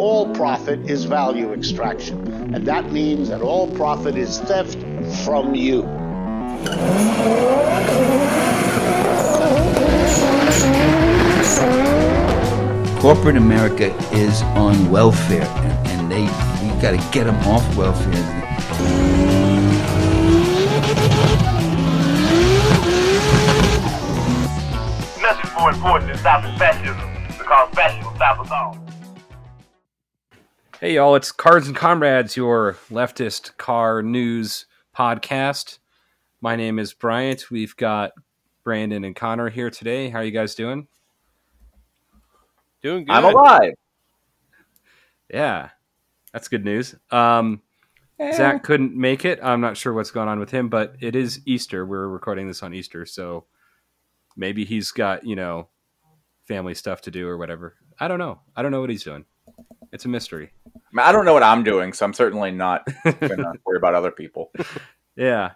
all profit is value extraction. And that means that all profit is theft from you. Corporate America is on welfare, and, and they we got to get them off welfare. Nothing's more important than stopping fascism because fascism stop us all. Hey, y'all, it's Cars and Comrades, your leftist car news podcast. My name is Bryant. We've got Brandon and Connor here today. How are you guys doing? Doing good. I'm alive. Yeah, that's good news. Um, Zach couldn't make it. I'm not sure what's going on with him, but it is Easter. We're recording this on Easter, so maybe he's got, you know, family stuff to do or whatever. I don't know. I don't know what he's doing. It's a mystery. I, mean, I don't know what I'm doing, so I'm certainly not gonna worry about other people. Yeah.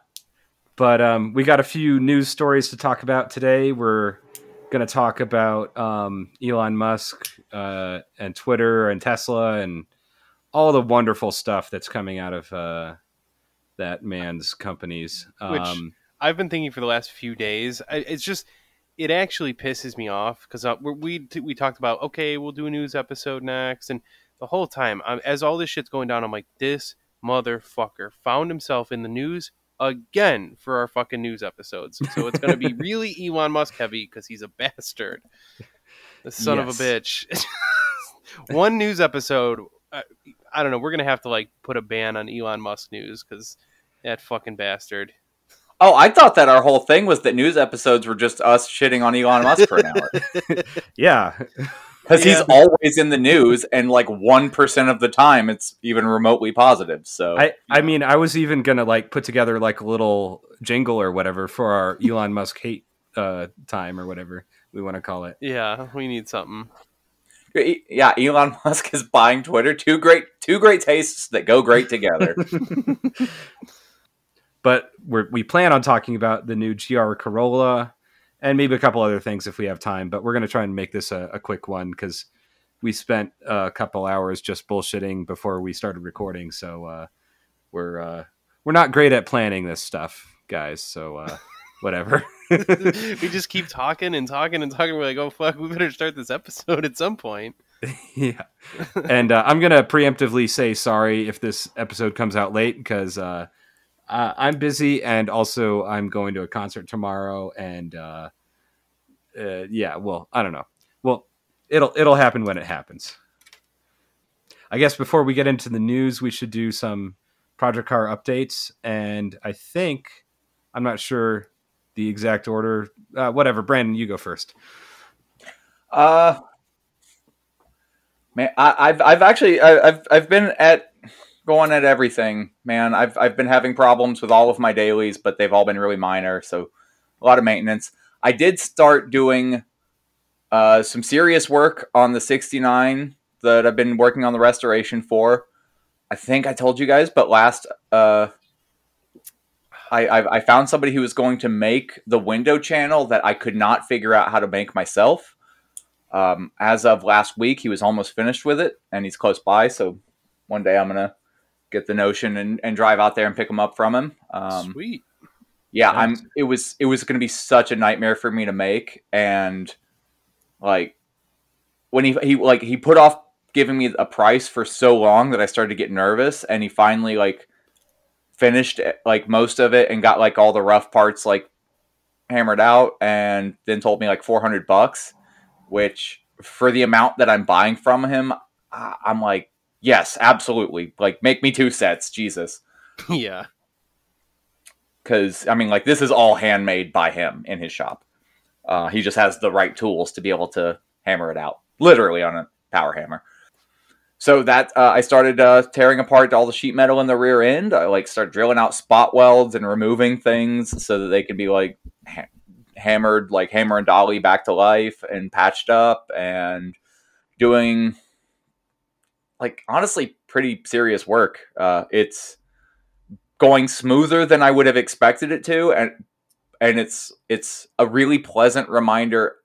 But um, we got a few news stories to talk about today. We're going to talk about um, Elon Musk uh, and Twitter and Tesla and all the wonderful stuff that's coming out of uh, that man's companies. Which- Um, I've been thinking for the last few days. I, it's just it actually pisses me off because uh, we're- we we talked about okay, we'll do a news episode next, and the whole time um, as all this shit's going down, I'm like, this motherfucker found himself in the news again for our fucking news episodes. So it's going to be really Elon Musk heavy because he's a bastard, the son of a bitch. One news episode. uh, I don't know. We're gonna have to like put a ban on Elon Musk news because that fucking bastard. Oh, I thought that our whole thing was that news episodes were just us shitting on Elon Musk for an hour yeah. Because he's always in the news, and like one percent of the time, it's even remotely positive. So I, I mean, I was even going to like put together like a little jingle or whatever for our Elon Musk hate uh, time or whatever we want to call it. Yeah, we need something. Yeah, Elon Musk is buying Twitter. Two great, two great tastes that go great together. but we're, we plan on talking about the new GR Corolla and maybe a couple other things if we have time. But we're going to try and make this a, a quick one because we spent a couple hours just bullshitting before we started recording. So uh, we're uh, we're not great at planning this stuff, guys. So uh, whatever. we just keep talking and talking and talking. We're like, oh fuck, we better start this episode at some point. yeah. And uh, I'm going to preemptively say sorry if this episode comes out late because uh, I'm busy and also I'm going to a concert tomorrow. And uh, uh, yeah, well, I don't know. Well, it'll it'll happen when it happens. I guess before we get into the news, we should do some Project Car updates. And I think I'm not sure the exact order. Uh, whatever, Brandon, you go first. Uh, man, I, I've I've actually I, I've I've been at going at everything, man. I've I've been having problems with all of my dailies, but they've all been really minor, so a lot of maintenance. I did start doing uh, some serious work on the 69 that I've been working on the restoration for. I think I told you guys, but last uh, I, I I found somebody who was going to make the window channel that I could not figure out how to make myself. Um, as of last week, he was almost finished with it, and he's close by. So one day I'm gonna get the notion and, and drive out there and pick them up from him. Um, Sweet. yeah, Nice. I'm. It was it was going to be such a nightmare for me to make, and like when he he like he put off giving me a price for so long that I started to get nervous, and he finally like finished like most of it and got like all the rough parts like hammered out, and then told me like four hundred bucks, which for the amount that I'm buying from him, I- I'm like, yes, absolutely, like make me two sets, Jesus yeah. because I mean, like this is all handmade by him in his shop. Uh, he just has the right tools to be able to hammer it out, literally on a power hammer. So that uh, I started uh, tearing apart all the sheet metal in the rear end. I like start drilling out spot welds and removing things so that they can be like ha- hammered, like hammer and dolly back to life and patched up and doing like honestly pretty serious work. Uh, it's going smoother than I would have expected it to, and and it's it's a really pleasant reminder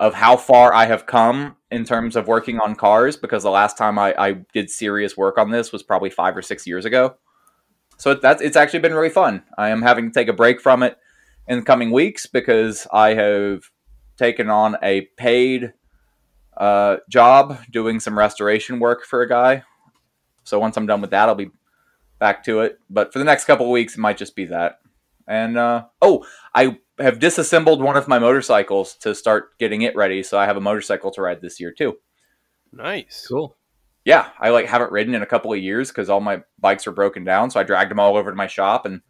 of how far I have come in terms of working on cars because the last time I, I did serious work on this was probably five or six years ago. So that's it's actually been really fun. I am having to take a break from it in the coming weeks because I have taken on a paid uh, job doing some restoration work for a guy. So once I'm done with that, I'll be back to it. But for the next couple of weeks, it might just be that. And uh, oh, I have disassembled one of my motorcycles to start getting it ready, so I have a motorcycle to ride this year too. Nice. Cool. Yeah, I like haven't ridden in a couple of years because all my bikes were broken down, so I dragged them all over to my shop, and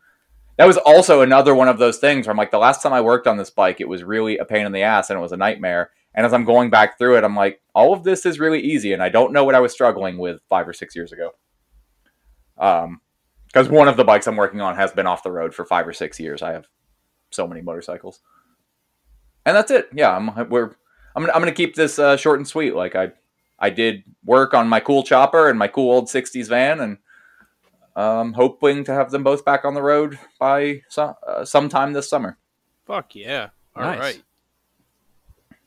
that was also another one of those things where I'm like, the last time I worked on this bike, it was really a pain in the ass and it was a nightmare. And as I'm going back through it, I'm like, all of this is really easy, and I don't know what I was struggling with five or six years ago. Um, because one of the bikes I'm working on has been off the road for five or six years. I have so many motorcycles, and that's it. Yeah, I'm we're I'm gonna, I'm gonna keep this uh, short and sweet. Like I I did work on my cool chopper and my cool old '60s van, and um, hoping to have them both back on the road by some, uh, sometime this summer. Fuck yeah. All right.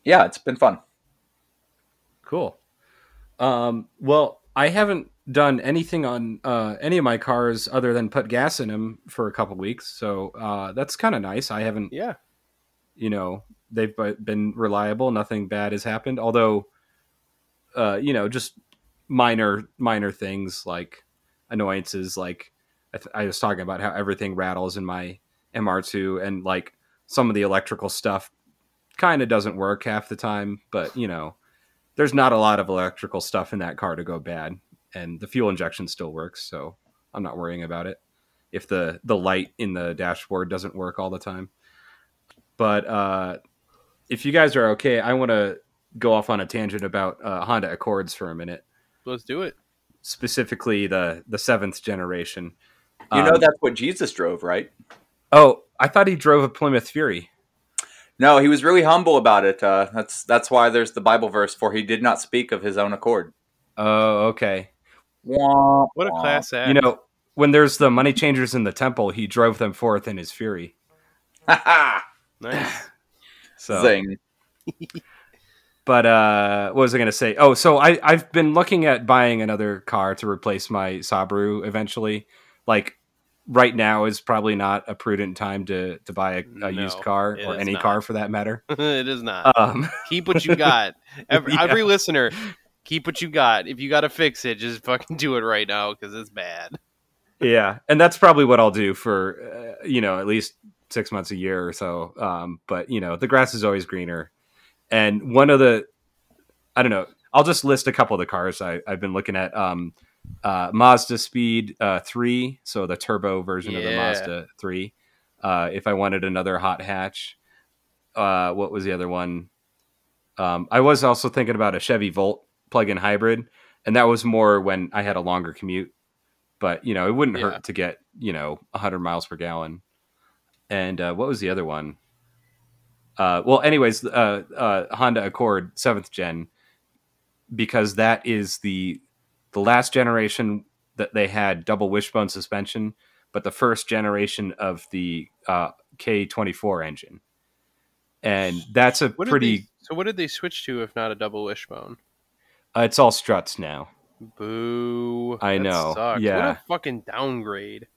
Nice. Yeah, it's been fun. Cool. Um, well, I haven't done anything on uh, any of my cars other than put gas in them for a couple weeks, so uh, that's kind of nice. I haven't, Yeah. you know, they've been reliable. Nothing bad has happened. Although, uh, you know, just minor minor things like annoyances. Like I, th- I was talking about how everything rattles in my MR2, and like some of the electrical stuff kind of doesn't work half the time. But you know, there's not a lot of electrical stuff in that car to go bad, and the fuel injection still works, so I'm not worrying about it. If the the light in the dashboard doesn't work all the time, but uh, if you guys are okay, I want to go off on a tangent about uh, Honda Accords for a minute, Let's do it. specifically the the seventh generation. You know Um, that's what Jesus drove, right? Oh, I thought he drove a Plymouth Fury. No, he was really humble about it. Uh, that's that's why there's the Bible verse for he did not speak of his own accord. Oh, okay. Wah, What a class act. You know, when there's the money changers in the temple, he drove them forth in his fury. nice. So, Zing. but uh, what was I going to say? Oh, so I I've been looking at buying another car to replace my Subaru eventually. Like right now is probably not a prudent time to to buy a, a No, used car or any not. car for that matter. it is not. Um, keep what you got. Every, Yeah. every listener, keep what you got. If you got to fix it, just fucking do it right now because it's bad. yeah, and that's probably what I'll do for uh, you know at least six months a year or so. Um, but you know, the grass is always greener. And one of the, I don't know, I'll just list a couple of the cars I, I've been looking at. Um, uh, Mazda Speed uh, three, so the turbo version of the Mazda three. Uh, if I wanted another hot hatch, uh, what was the other one? Um, I was also thinking about a Chevy Volt plug-in hybrid, and that was more when I had a longer commute. But you know, it wouldn't Yeah. hurt to get you know 100 miles per gallon. And uh, what was the other one? Uh, well, anyways, uh, uh, Honda Accord seventh gen, because that is the the last generation that they had double wishbone suspension, but the first generation of the uh, K24 engine, and that's a What pretty. they, so what did they switch to if not a double wishbone? Uh, it's all struts now. Boo! I know, sucks. yeah. What a fucking downgrade.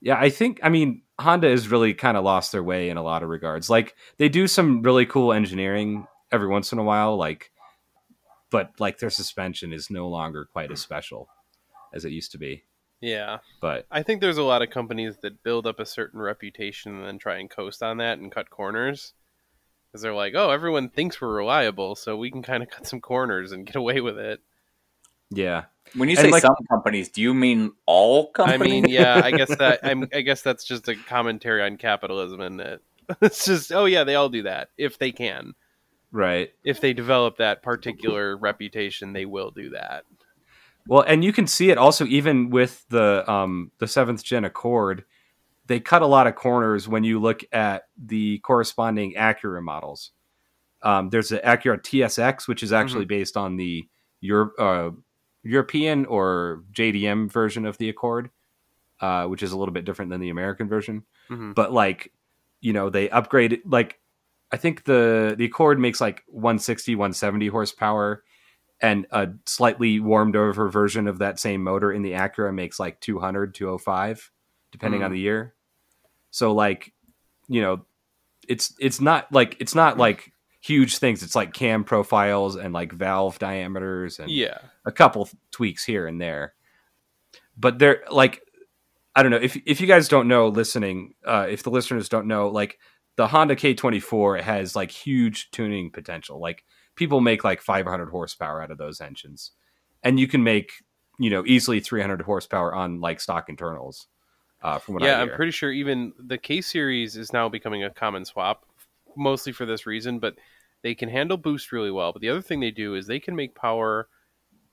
Yeah, I think I mean Honda has really kind of lost their way in a lot of regards. Like they do some really cool engineering every once in a while, like but like their suspension is no longer quite as special as it used to be. Yeah, But I think there's a lot of companies that build up a certain reputation and then try and coast on that and cut corners. Because they're like, oh, everyone thinks we're reliable, so we can kind of cut some corners and get away with it. yeah. When you And say like- some companies, do you mean all companies? I mean, yeah, I guess that I'm, I guess that's just a commentary on capitalism, and it? It's just, oh yeah, they all do that if they can. Right. If they develop that particular reputation, they will do that. Well, and you can see it also even with the um the seventh gen Accord. They cut a lot of corners when you look at the corresponding Acura models. Um, there's the Acura TSX, which is actually based on the Euro- uh, European or JDM version of the Accord, uh, which is a little bit different than the American version. Mhm. But like, you know, they upgraded like I think the the Accord makes like 160, 170 horsepower, and a slightly warmed over version of that same motor in the Acura makes like 200, 205, depending on Hmm. the year. So like, you know, it's it's not like it's not like huge things. It's like cam profiles and like valve diameters and Yeah. a couple tweaks here and there. But they're like I don't know if if you guys don't know listening, uh, if the listeners don't know, like the Honda K24 has like huge tuning potential. Like people make like 500 horsepower out of those engines, and you can make you know easily 300 horsepower on like stock internals. Uh, from what yeah, I I'm pretty sure even the K series is now becoming a common swap, mostly for this reason. But they can handle boost really well. But the other thing they do is they can make power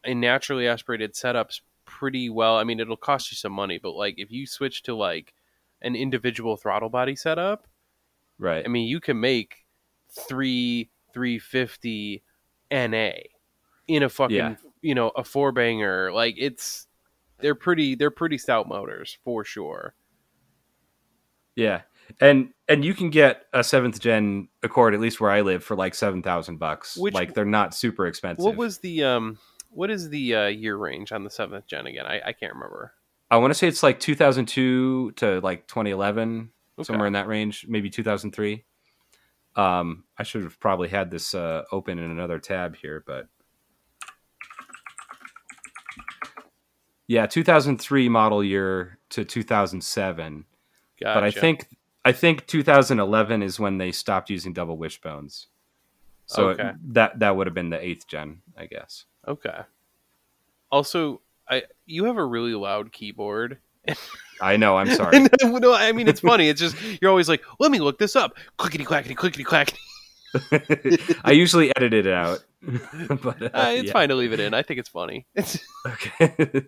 in naturally aspirated setups pretty well. I mean, it'll cost you some money, but like if you switch to like an individual throttle body setup, right. I mean, you can make three 350 NA in a fucking Yeah. you know a four banger. Like it's they're pretty they're pretty stout motors for sure. Yeah, and and you can get a seventh gen Accord at least where I live for like seven thousand bucks. Which- like they're not super expensive. What was the um what is the uh, year range on the seventh gen again? I, I can't remember. I want to say it's like 2002 to like 2011, Okay. somewhere in that range, maybe 2003. Um, I should have probably had this uh, open in another tab here, but yeah, 2003 model year to 2007. Gotcha. But I think I think 2011 is when they stopped using double wishbones. So it- that that would have been the eighth gen, I guess. okay. Also, I you have a really loud keyboard. I know. I'm sorry. no, I mean it's funny. It's just you're always like, let me look this up. Clickety clackety, clickety clackety. I usually edit it out, but uh, Uh, it's yeah. fine to leave it in. I think it's funny. Okay.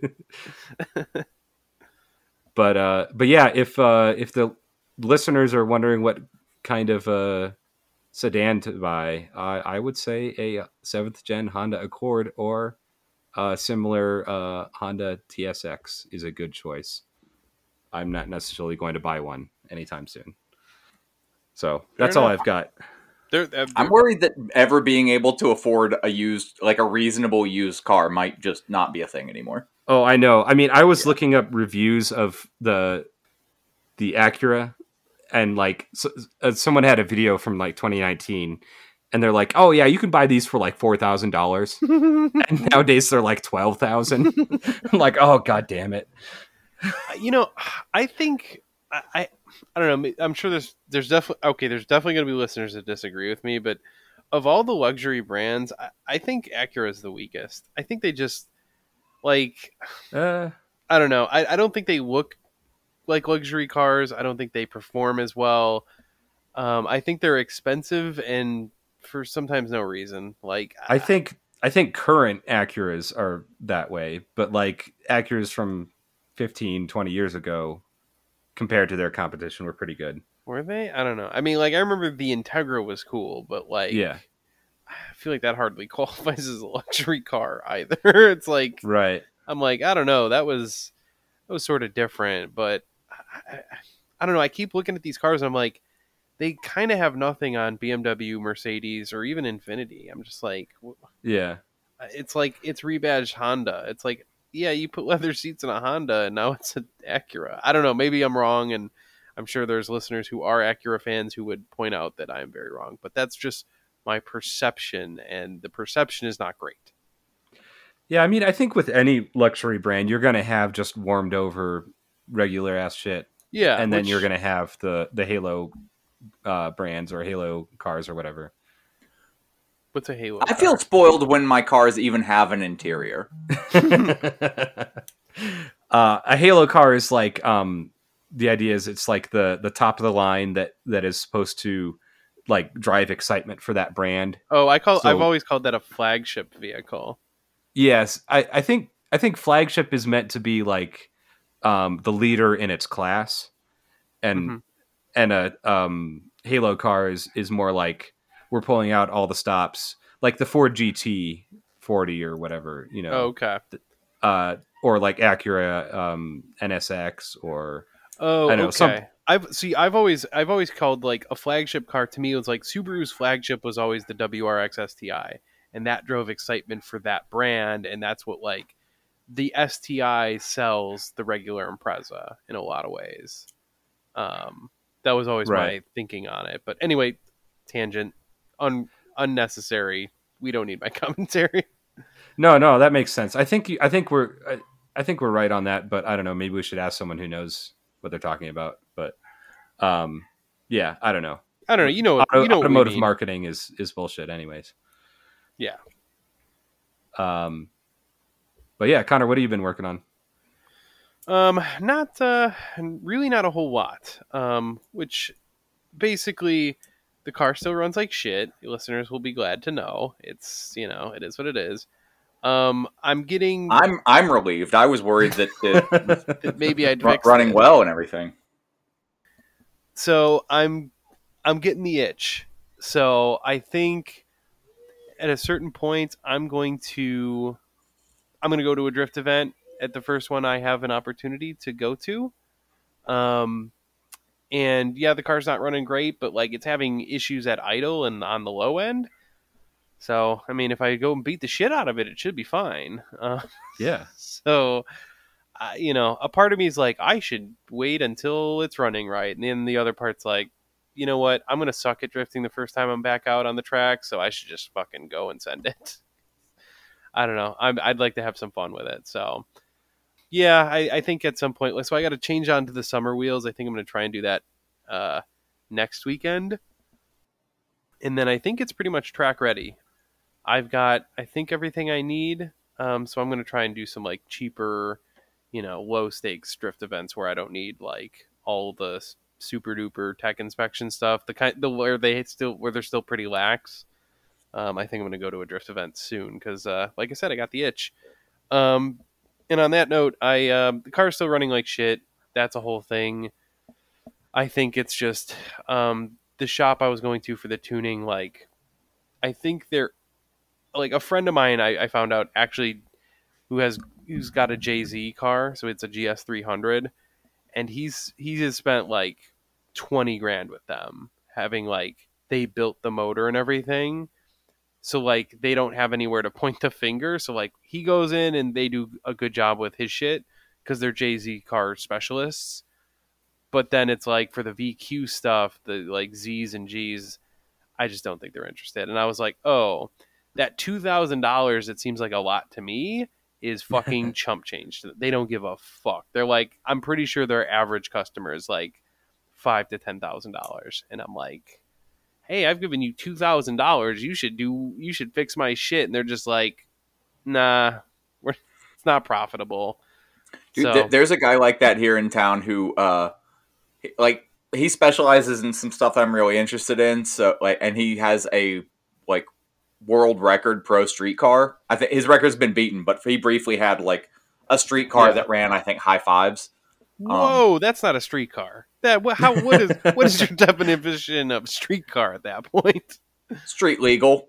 but uh, but yeah, if uh, if the listeners are wondering what kind of uh, sedan to buy, uh, I would say a seventh gen Honda Accord or a similar uh, Honda TSX is a good choice. I'm not necessarily going to buy one anytime soon. So that's all. I've got. They're, they're, I'm worried that ever being able to afford a used, like a reasonable used car, might just not be a thing anymore. Oh, I know. I mean, I was looking up reviews of the the Acura, and like so, uh, someone had a video from like 2019, and they're like, "Oh yeah, you can buy these for like four thousand dollars," and nowadays they're like twelve thousand. I'm like, "Oh god damn it!" you know, I think I, I I don't know. I'm sure there's there's definitely okay. There's definitely going to be listeners that disagree with me, but of all the luxury brands, I, I think Acura is the weakest. I think they just like Uh, I don't know. I, I don't think they look like luxury cars. I don't think they perform as well. Um, I think they're expensive and for sometimes no reason. Like I think I think current Acuras are that way, but like Acuras from 15, 20 years ago, compared to their competition, were pretty good. were they? I don't know. I mean, like I remember the Integra was cool, but like Yeah, I feel like that hardly qualifies as a luxury car either. it's like right. I'm like I don't know. That was that was sort of different, but I, I, I don't know. I keep looking at these cars and I'm like, they kind of have nothing on BMW, Mercedes, or even Infiniti. I'm just like, Yeah. Uh, it's like it's rebadged Honda. It's like yeah, you put leather seats in a Honda and now it's an Acura. I don't know. Maybe I'm wrong, and I'm sure there's listeners who are Acura fans who would point out that I am very wrong. But that's just my perception, and the perception is not great. Yeah, I mean, I think with any luxury brand, you're going to have just warmed over regular ass shit, Yeah, and then which- you're going to have the the Halo uh, brands or Halo cars or whatever. What's a Halo? I car? feel spoiled when my cars even have an interior. uh, a Halo car is like um, the idea is it's like the the top of the line that that is supposed to like drive excitement for that brand. Oh, I call. So- I've always called that a flagship vehicle. Yes, I, I think I think flagship is meant to be like um, the leader in its class, and Mhm. And a um, Halo car is is more like we're pulling out all the stops, like the Ford GT forty or whatever, you know, Oh, okay. uh, or like Acura um, NSX or Oh, I know okay. some I've see. I've always I've always called like a flagship car to me it was like Subaru's flagship was always the WRX STI, and that drove excitement for that brand, and that's what like the STI sells the regular Impreza in a lot of ways. Um, that was always my thinking on it. But anyway, tangent, un- unnecessary. We don't need my commentary. No, no, that makes sense. I think you, I think we're I, I think we're right on that, but I don't know. Maybe we should ask someone who knows what they're talking about. But um, yeah, I don't know. I don't know. You know, Auto, you know automotive marketing is is bullshit, anyways. Yeah. Um, but yeah, Connor, what have you been working on? Um, not uh, really, not a whole lot. Um, which basically the car still runs like shit. Listeners will be glad to know. It's you know, it is what it is. Um, I'm getting I'm I'm relieved. I was worried that it that maybe I'd fix running it. well and everything. So I'm I'm getting the itch. So I think at a certain point I'm going to I'm going to go to a drift event at the first one I have an opportunity to go to. Um and yeah, the car's not running great, but like it's having issues at idle and on the low end. So, I mean, if I go and beat the shit out of it, it should be fine. Uh, yeah, so, uh, you know, a part of me is like, I should wait until it's running right, and then the other part's like, you know what? I'm gonna suck at drifting the first time I'm back out on the track, so I should just fucking go and send it. I don't know. I'm, I'd like to have some fun with it. So, yeah, I, I think at some point, so I got to change on to the summer wheels. I think I'm gonna try and do that uh, next weekend, and then I think it's pretty much track ready. I've got, I think, everything I need. Um, so I'm going to try and do some like cheaper, you know, low stakes drift events where I don't need like all the super duper tech inspection stuff. The kind, the where they still where they're still pretty lax. Um, I think I'm going to go to a drift event soon because, uh, like I said, I got the itch. Um, and on that note, I um, the car's still running like shit. That's a whole thing. I think it's just um, the shop I was going to for the tuning. Like, I think they're like a friend of mine I, I found out actually who has who's got a JZ car, so it's a GS three hundred, and he's he has spent like twenty grand with them, having like they built the motor and everything. So like they don't have anywhere to point the finger. So like he goes in and they do a good job with his shit because they're JZ car specialists. But then it's like for the VQ stuff, the like Z's and G's, I just don't think they're interested. And I was like, oh, that two thousand dollars it seems like a lot to me is fucking chump change. They don't give a fuck. They're like, I'm pretty sure their average customer is like five to ten thousand dollars, and I'm like, hey, I've given you two thousand dollars. You should do. You should fix my shit. And they're just like, nah, we're, it's not profitable. Dude, so th- there's a guy like that here in town who, uh, like, he specializes in some stuff I'm really interested in. So, like, and he has a like world record pro street car. I think his record's been beaten, but he briefly had like a street car Yeah. that ran, I think, high fives. whoa, that's not a street car. That what? How? What is? what is your definition of street car at that point? Street legal.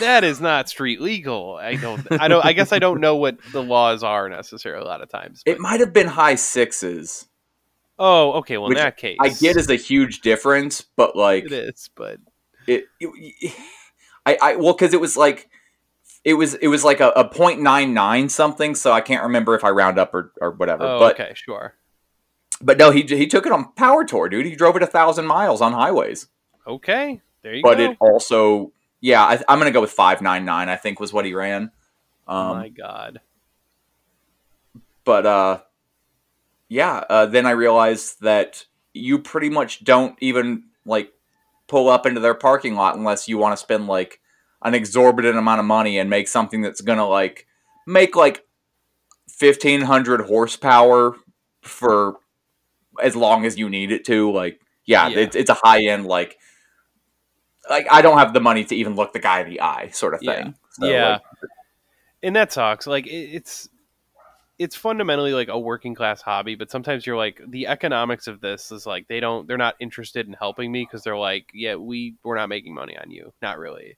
that is not street legal. I don't. I don't. I guess I don't know what the laws are necessarily. A lot of times. It might have been high sixes. oh, okay. Well, in that case, I get is a huge difference, but like it is, but it, it- I, I well because it was like it was it was like a, a 0.99 something so i can't remember if i round up or, or whatever oh, but okay, sure. But no he, he took it on power tour dude he drove it a thousand miles on highways Okay, there you but go. But it also yeah I, i'm gonna go with 599 i think was what he ran um My God. but uh yeah uh, then i realized that you pretty much don't even like pull up into their parking lot unless you want to spend like an exorbitant amount of money and make something that's gonna like make like 1500 horsepower for as long as you need it to like yeah, Yeah. It's, it's a high end like like i don't have the money to even look the guy in the eye sort of Yeah. thing So, yeah, like, and that sucks. Like it's it's fundamentally like a working class hobby, but sometimes you're like the economics of this is like they don't they're not interested in helping me because they're like, yeah, we we're not making money on you, not really,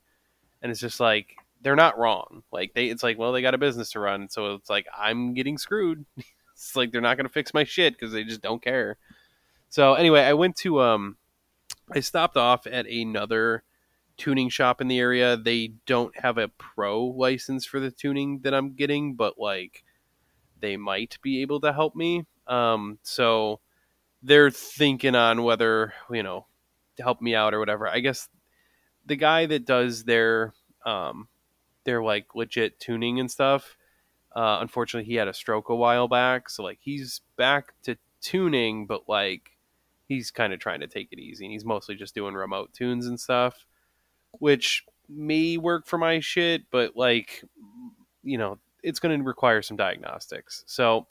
and it's just like they're not wrong. Like they, it's like well they got a business to run, so it's like I'm getting screwed. it's like they're not gonna fix my shit because they just don't care. So anyway, I went to um, I stopped off at another tuning shop in the area. They don't have a pro license for the tuning that I'm getting, but like they might be able to help me. Um, so they're thinking on whether you know to help me out or whatever. I guess the guy that does their um, their like legit tuning and stuff. Uh, unfortunately, he had a stroke a while back, so like he's back to tuning, but like he's kind of trying to take it easy, and he's mostly just doing remote tunes and stuff, which may work for my shit, but like you know, it's going to require some diagnostics. So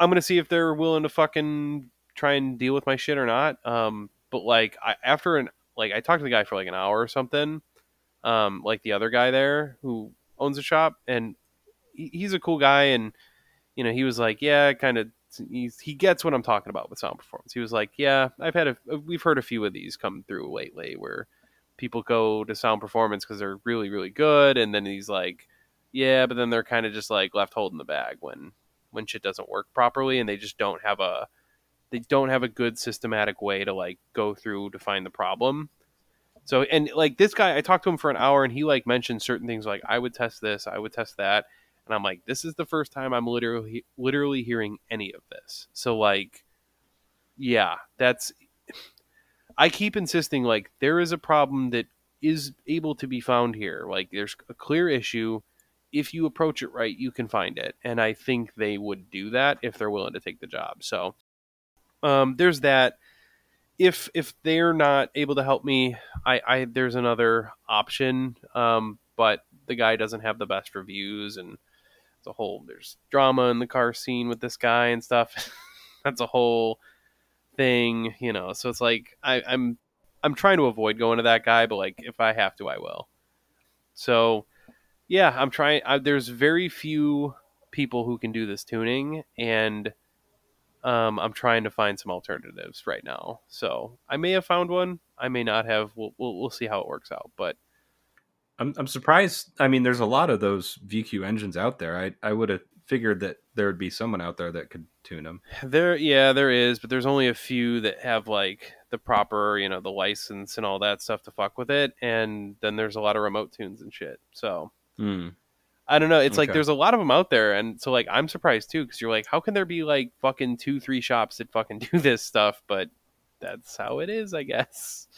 I'm going to see if they're willing to fucking try and deal with my shit or not. Um, but like I, after an like I talked to the guy for like an hour or something, um, like the other guy there who owns a shop, and he's a cool guy, and you know he was like, yeah, kind of. He gets what I'm talking about with sound performance. He was like, "Yeah, I've had a, we've heard a few of these come through lately, where people go to sound performance because they're really, really good, and then he's like, yeah, but then they're kind of just like left holding the bag when when shit doesn't work properly, and they just don't have a they don't have a good systematic way to like go through to find the problem. So and like this guy, I talked to him for an hour, and he like mentioned certain things like I would test this, I would test that, and I'm like, this is the first time I'm literally literally hearing any of this. So like, yeah, that's. I keep insisting like there is a problem that is able to be found here. Like there's a clear issue. If you approach it right, you can find it, and I think they would do that if they're willing to take the job. So, um, there's that. If if they're not able to help me, I, I there's another option. Um, but the guy doesn't have the best reviews, and it's a whole there's drama in the car scene with this guy and stuff. That's a whole thing, you know. So it's like I, I'm I'm trying to avoid going to that guy, but like if I have to, I will. So yeah, I'm trying. I, there's very few people who can do this tuning, and um, I'm trying to find some alternatives right now. So I may have found one. I may not have. We'll we'll, we'll see how it works out. But I'm I'm surprised. I mean, there's a lot of those VQ engines out there. I I would have figured that there would be someone out there that could tune them. there, yeah, there is, but there's only a few that have like the proper, you know, the license and all that stuff to fuck with it, and then there's a lot of remote tunes and shit. So Hmm. I don't know. It's like there's a lot of them out there, and so like I'm surprised too because you're like, how can there be like fucking two, three shops that fucking do this stuff? But that's how it is, I guess.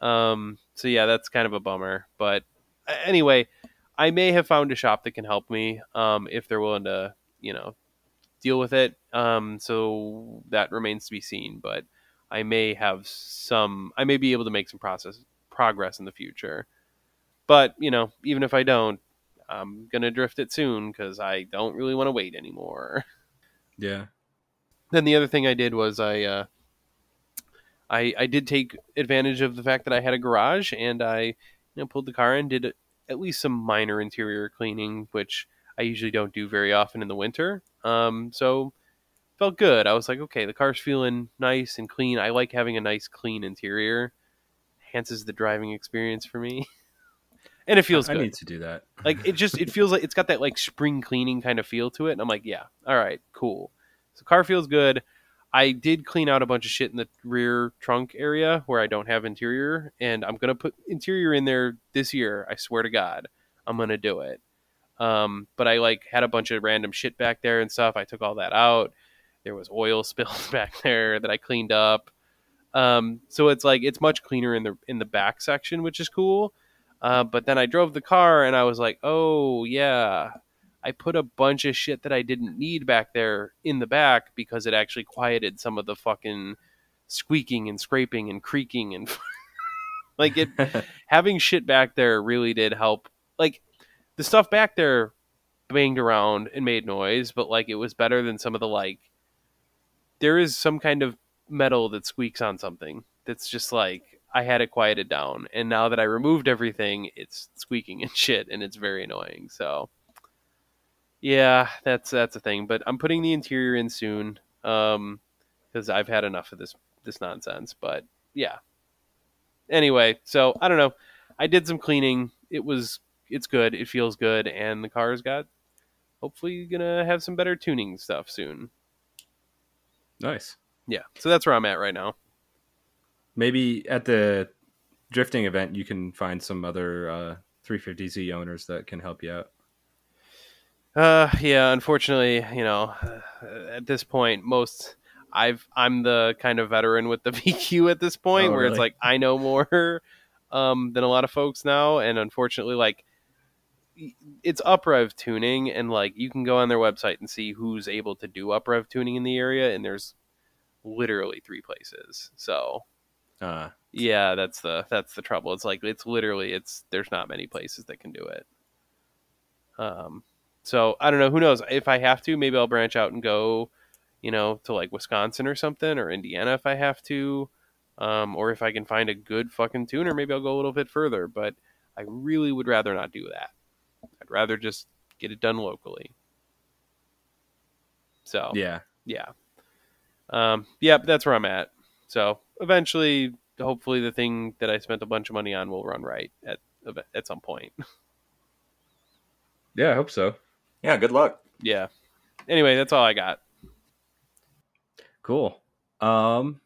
Um. So yeah, that's kind of a bummer. But anyway, I may have found a shop that can help me. Um, if they're willing to, you know, deal with it. Um. So that remains to be seen. But I may have some. I may be able to make some process progress in the future. But you know, even if I don't, I'm gonna drift it soon because I don't really want to wait anymore. Yeah. then the other thing I did was I, uh, I I did take advantage of the fact that I had a garage and I you know pulled the car in, did at least some minor interior cleaning, which I usually don't do very often in the winter. Um, so felt good. I was like, okay, the car's feeling nice and clean. I like having a nice clean interior. Enhances the driving experience for me. and it feels I good need to do that. like it just it feels like it's got that like spring cleaning kind of feel to it and i'm like yeah all right cool so car feels good i did clean out a bunch of shit in the rear trunk area where i don't have interior and i'm gonna put interior in there this year i swear to god. I'm gonna do it. Um, but i like had a bunch of random shit back there and stuff. I took all that out. There was oil spills back there that i cleaned up. Um, so it's like it's much cleaner in the in the back section which is cool. Uh, but then I drove the car and I was like, oh, yeah, I put a bunch of shit that I didn't need back there in the back because it actually quieted some of the fucking squeaking and scraping and creaking and like it having shit back there really did help. Like the stuff back there banged around and made noise, but like it was better than some of the like there is some kind of metal that squeaks on something that's just like I had it quieted down, and now that I removed everything, it's squeaking and shit, and it's very annoying. So, yeah, that's that's a thing. But I'm putting the interior in soon, um, because I've had enough of this this nonsense. But yeah. Anyway, so I don't know. I did some cleaning. It was it's good. It feels good, and the car's got hopefully gonna have some better tuning stuff soon. Nice. Yeah, so that's where I'm at right now. Maybe at the drifting event, you can find some other uh, 350Z owners that can help you out. Uh, yeah. Unfortunately, you know, at this point, most I've I'm the kind of veteran with the VQ at this point, Oh, where it's like I know more um, than a lot of folks now, and unfortunately, like it's uprev tuning, and like you can go on their website and see who's able to do uprev tuning in the area, and there's literally three places. So Uh, yeah, that's the that's the trouble. It's like it's literally it's there's not many places that can do it. Um, so I don't know. Who knows? If I have to, maybe I'll branch out and go, you know, to like Wisconsin or something, or Indiana if I have to, um, or if I can find a good fucking tuner, maybe I'll go a little bit further. But I really would rather not do that. I'd rather just get it done locally. So yeah. yeah. Um, yeah, that's where I'm at. So eventually, hopefully, the thing that I spent a bunch of money on will run right at at some point. Yeah, I hope so. Yeah, good luck. yeah. Anyway, that's all I got. Cool. Um,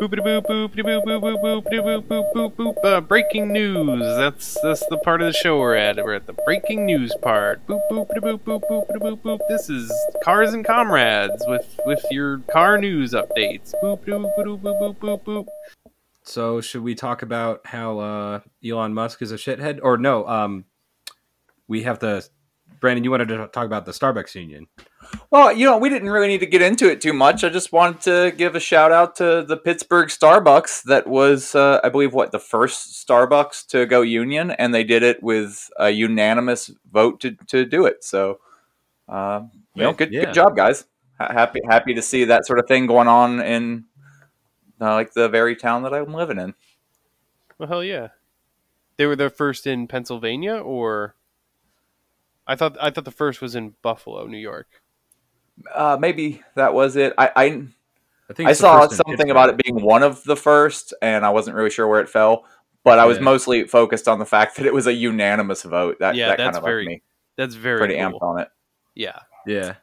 Boopity boop boopity boop boop boop boopity boop boop boop boop. Uh, breaking news. That's that's the part of the show we're at. We're at the breaking news part. Boop boopity boop boop boopity boop boop. This is cars and comrades with with your car news updates. Boop boop boop boop boop boop boop. so should we talk about how uh, Elon Musk is a shithead? Or no, um, we have the Brandon. You wanted to talk about the Starbucks union. Well, you know, we didn't really need to get into it too much. I just wanted to give a shout out to the Pittsburgh Starbucks. That was, uh, I believe, what the first Starbucks to go union, and they did it with a unanimous vote to, to do it. So, uh, you know, good Yeah. good job, guys. Ha- Happy happy to see that sort of thing going on in uh, like the very town that I'm living in. Well, hell yeah. They were the first in Pennsylvania, or I thought I thought the first was in Buffalo, New York. Uh, maybe that was it. I, I I think I saw something about it being one of the first, and I wasn't really sure where it fell. But I was Yeah. mostly focused on the fact that it was a unanimous vote. That, Yeah, that that's kind of very me That's very pretty cool. amped on it. Yeah, Yeah,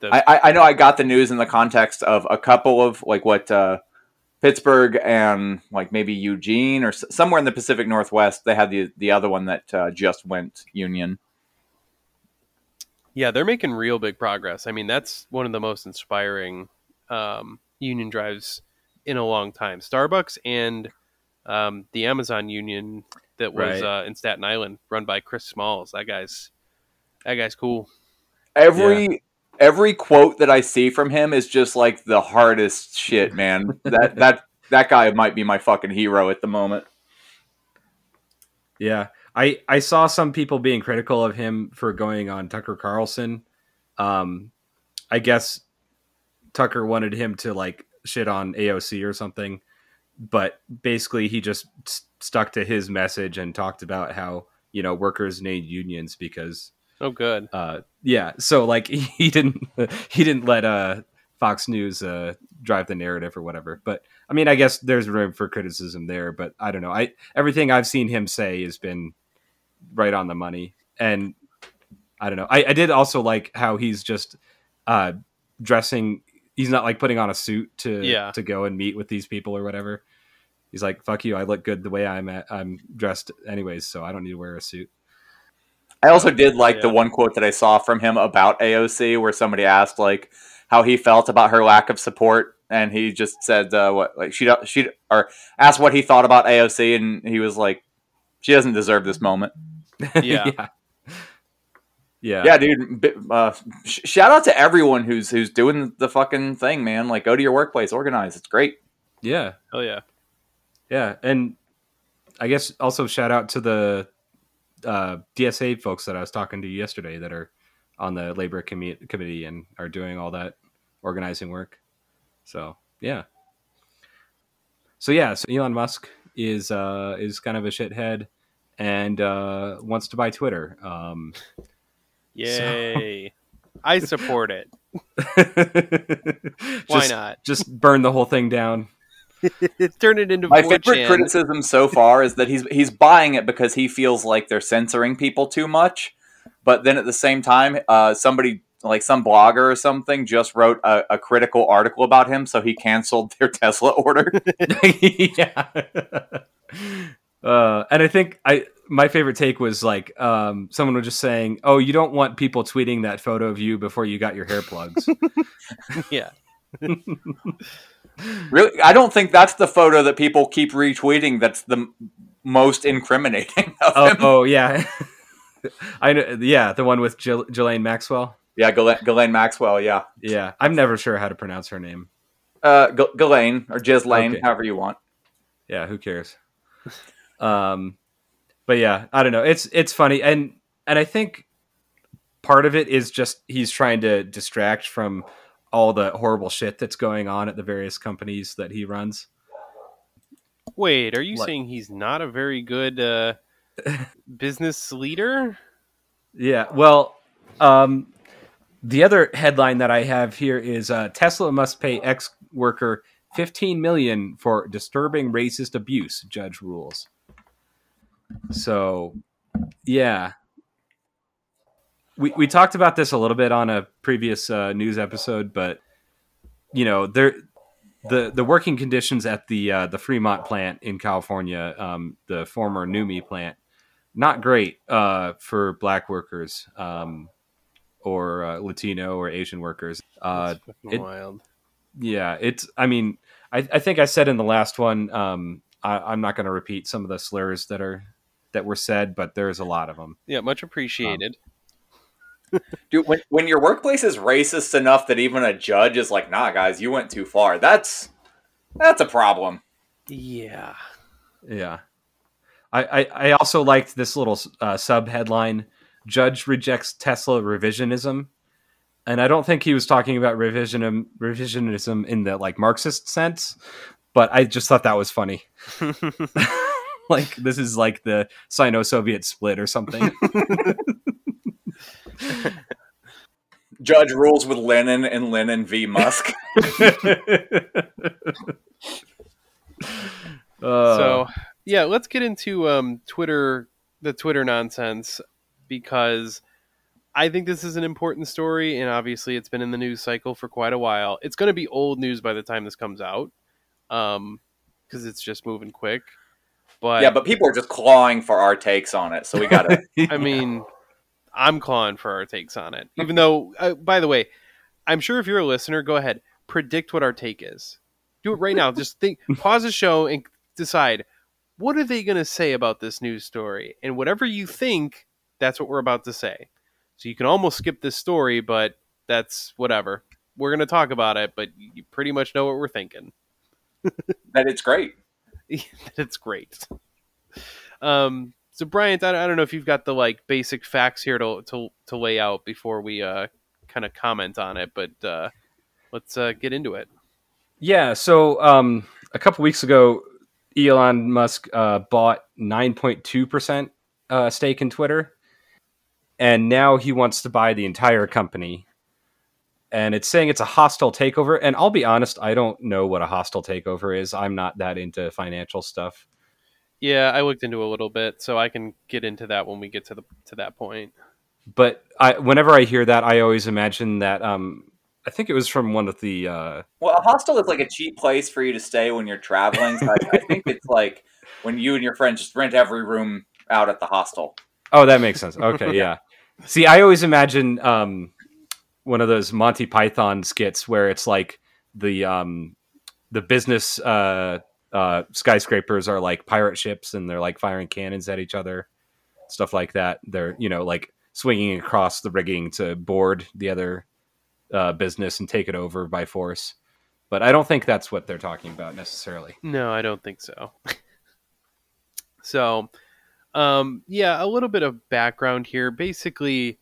The- I, I, I know I got the news in the context of a couple of like what uh, Pittsburgh and like maybe Eugene or s- somewhere in the Pacific Northwest. They had the the other one that uh, just went union. Yeah, they're making real big progress. I mean, that's one of the most inspiring um, union drives in a long time. Starbucks and um, the Amazon union that was Right. uh, in Staten Island, run by Chris Smalls. That guy's that guy's cool. Every every quote that I see from him is just like the hardest shit, man. that that that guy might be my fucking hero at the moment. yeah. I I saw some people being critical of him for going on Tucker Carlson. Um, I guess Tucker wanted him to like shit on AOC or something, but basically he just s- stuck to his message and talked about how you know workers need unions because Oh, good. uh yeah so like he didn't he didn't let uh fox news uh drive the narrative or whatever but i mean i guess there's room for criticism there but i don't know i everything i've seen him say has been right on the money. And i don't know. I, I did also like how he's just uh dressing he's not like putting on a suit to Yeah. to go and meet with these people or whatever. He's like fuck you i look good the way i'm at, i'm dressed anyways so i don't need to wear a suit. I also did like the one quote that I saw from him about AOC, where somebody asked like how he felt about her lack of support, and he just said uh, what like she don't- she or asked what he thought about AOC, and he was like, she doesn't deserve this moment. Yeah. yeah yeah Yeah, dude. Uh, sh- shout out to everyone who's who's doing the fucking thing, man. Like, go to your workplace, organize. It's great. yeah Oh yeah. Yeah, and I guess also shout out to the uh, DSA folks that I was talking to yesterday that are on the labor commi- committee and are doing all that organizing work. So yeah, so yeah, so Elon Musk is uh, is kind of a shithead and uh, wants to buy Twitter. Um, Yay. I support it. just, Why not? Just burn the whole thing down. Turn it into My 4chan. favorite criticism so far is that he's he's buying it because he feels like they're censoring people too much. But then at the same time, uh, somebody like some blogger or something just wrote a, a critical article about him, so he canceled their Tesla order. yeah. Uh, and I think I my favorite take was like um, someone was just saying, "Oh, you don't want people tweeting that photo of you before you got your hair plugs." yeah. really, I don't think that's the photo that people keep retweeting. That's the m- most incriminating. Of oh, him. oh yeah, I know. Yeah, the one with Jill, Ghislaine Maxwell. Yeah, Ghislaine, Ghislaine Maxwell. Yeah, Yeah, I'm never sure how to pronounce her name. uh, G- Ghislaine or Ghislaine, Okay. however you want. Yeah, who cares? Um, but yeah, I don't know. It's it's funny, and and I think part of it is just he's trying to distract from all the horrible shit that's going on at the various companies that he runs. Wait, are you What? saying he's not a very good uh, business leader? Yeah, well, um, the other headline that I have here is uh, Tesla must pay ex worker 15 million for disturbing racist abuse. Judge rules. So, yeah, we we talked about this a little bit on a previous uh, news episode, but you know, there the the working conditions at the uh, the Fremont plant in California, um, the former NUMMI plant, not great uh, for black workers um, or uh, Latino or Asian workers. Uh, it- wild. yeah, it's. I mean, I, I think I said in the last one. Um, I, I'm not going to repeat some of the slurs that are that were said, but there's a lot of them. Yeah, much appreciated. Dude, when, when your workplace is racist enough that even a judge is like, "Nah, guys, you went too far," that's that's a problem. yeah. Yeah. I, I, I also liked this little uh, sub headline Judge rejects Tesla revisionism. And I don't think he was talking about revisionism, revisionism in the like Marxist sense, but I just thought that was funny. like this is like the Sino-Soviet split or something. Judge rules with Lenin and Lenin v. Musk. Uh, so yeah, let's get into um, Twitter, the Twitter nonsense, because I think this is an important story, and obviously it's been in the news cycle for quite a while. It's going to be old news by the time this comes out, um, because it's just moving quick. But yeah, but people are just clawing for our takes on it, so we gotta. I mean, I'm clawing for our takes on it. Even though, uh, by the way, I'm sure if you're a listener, go ahead, predict what our take is. Do it right now. Just think, pause the show and decide what are they going to say about this news story, and whatever you think, that's what we're about to say. So you can almost skip this story, but that's whatever. We're going to talk about it, but you pretty much know what we're thinking. that it's great. it's great. Um, so Bryant, I, I don't know if you've got the like basic facts here to to, to lay out before we uh, kind of comment on it, but uh, let's uh, get into it. Yeah, so um, a couple weeks ago, Elon Musk uh, bought 9.2% uh, stake in Twitter, and now he wants to buy the entire company. And it's saying it's a hostile takeover. And I'll be honest, I don't know what a hostile takeover is. I'm not that into financial stuff. Yeah, I looked into a little bit, so I can get into that when we get to the to that point. But I, whenever I hear that, I always imagine that. Um, I think it was from one of the. Uh, Well, a hostel is like a cheap place for you to stay when you're traveling. So I, I think it's like when you and your friends just rent every room out at the hostel. Oh, that makes sense. Okay, yeah. See, I always imagine um, one of those Monty Python skits where it's like the um, the business uh, uh, skyscrapers are like pirate ships and they're like firing cannons at each other, stuff like that. They're you know like swinging across the rigging to board the other uh, business and take it over by force. But I don't think that's what they're talking about necessarily. No, I don't think so. so, um, yeah, a little bit of background here. Basically,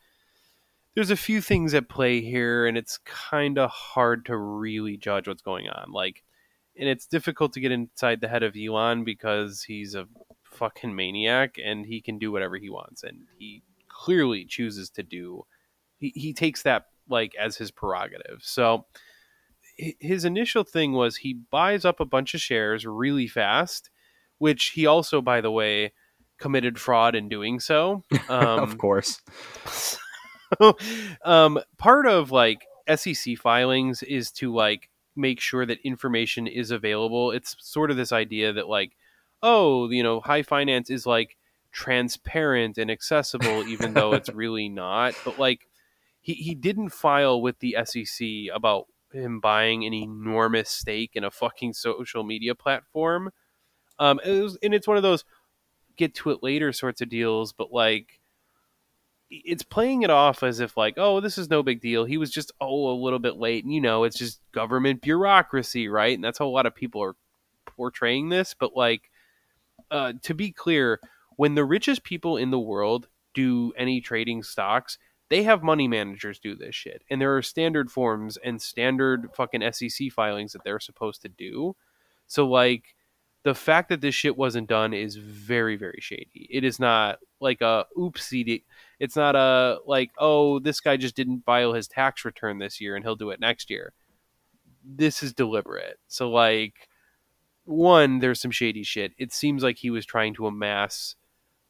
there's a few things at play here, and it's kind of hard to really judge what's going on. Like, and it's difficult to get inside the head of Elon because he's a fucking maniac and he can do whatever he wants, and he clearly chooses to do. He he takes that like as his prerogative. So his initial thing was he buys up a bunch of shares really fast, which he also, by the way, committed fraud in doing so. Um, of course. So, um, part of like SEC filings is to like make sure that information is available. It's sort of this idea that like, oh, you know, high finance is like transparent and accessible, even though it's really not. But like, he he didn't file with the SEC about him buying an enormous stake in a fucking social media platform. Um, it was, and it's one of those get to it later sorts of deals, but like it's playing it off as if like, oh, this is no big deal. He was just oh a little bit late, and you know, it's just government bureaucracy, right? And that's how a lot of people are portraying this. But like, uh, to be clear, when the richest people in the world do any trading stocks, they have money managers do this shit, and there are standard forms and standard fucking SEC filings that they're supposed to do. So like the fact that this shit wasn't done is very very shady. It is not like a oopsie it's not a like oh this guy just didn't file his tax return this year and he'll do it next year. This is deliberate. So like one there's some shady shit. It seems like he was trying to amass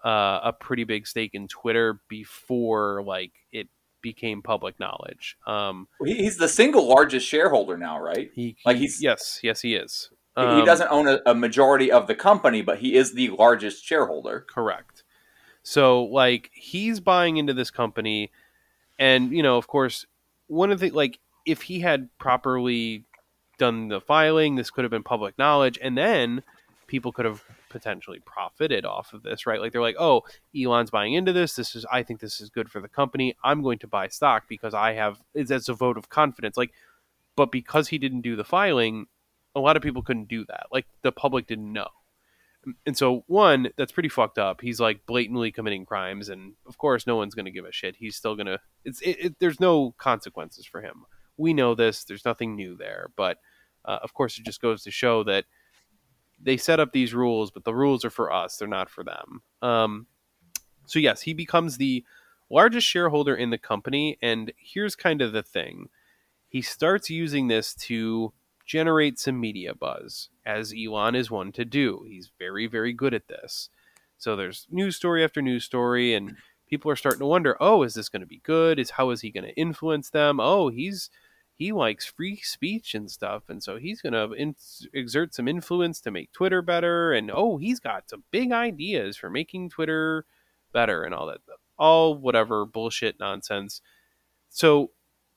uh, a pretty big stake in twitter before like it became public knowledge. Um he's the single largest shareholder now right? He, like he's yes yes he is he Um, doesn't own a, a majority of the company but he is the largest shareholder Correct. So like he's buying into this company and you know, of course, one of the like if he had properly done the filing, this could have been public knowledge and then people could have potentially profited off of this, right? Like they're like, "Oh, Elon's buying into this. This is I think this is good for the company. I'm going to buy stock because I have it's as a vote of confidence." Like but because he didn't do the filing, a lot of people couldn't do that. Like the public didn't know. And so, one, that's pretty fucked up. He's like blatantly committing crimes, and of course, no one's going to give a shit. He's still going to. It's it, it, there's no consequences for him. We know this. There's nothing new there, but uh, of course, it just goes to show that they set up these rules, but the rules are for us. They're not for them. Um, so yes, he becomes the largest shareholder in the company, and here's kind of the thing: he starts using this to generate some media buzz, as Elon is one to do. He's very, very good at this. So there's news story after news story, and people are starting to wonder, oh, is this going to be good? Is how is he going to influence them? Oh, he's he likes free speech and stuff, and so he's going to in- exert some influence to make Twitter better. And oh, he's got some big ideas for making Twitter better and all that, all whatever bullshit nonsense. So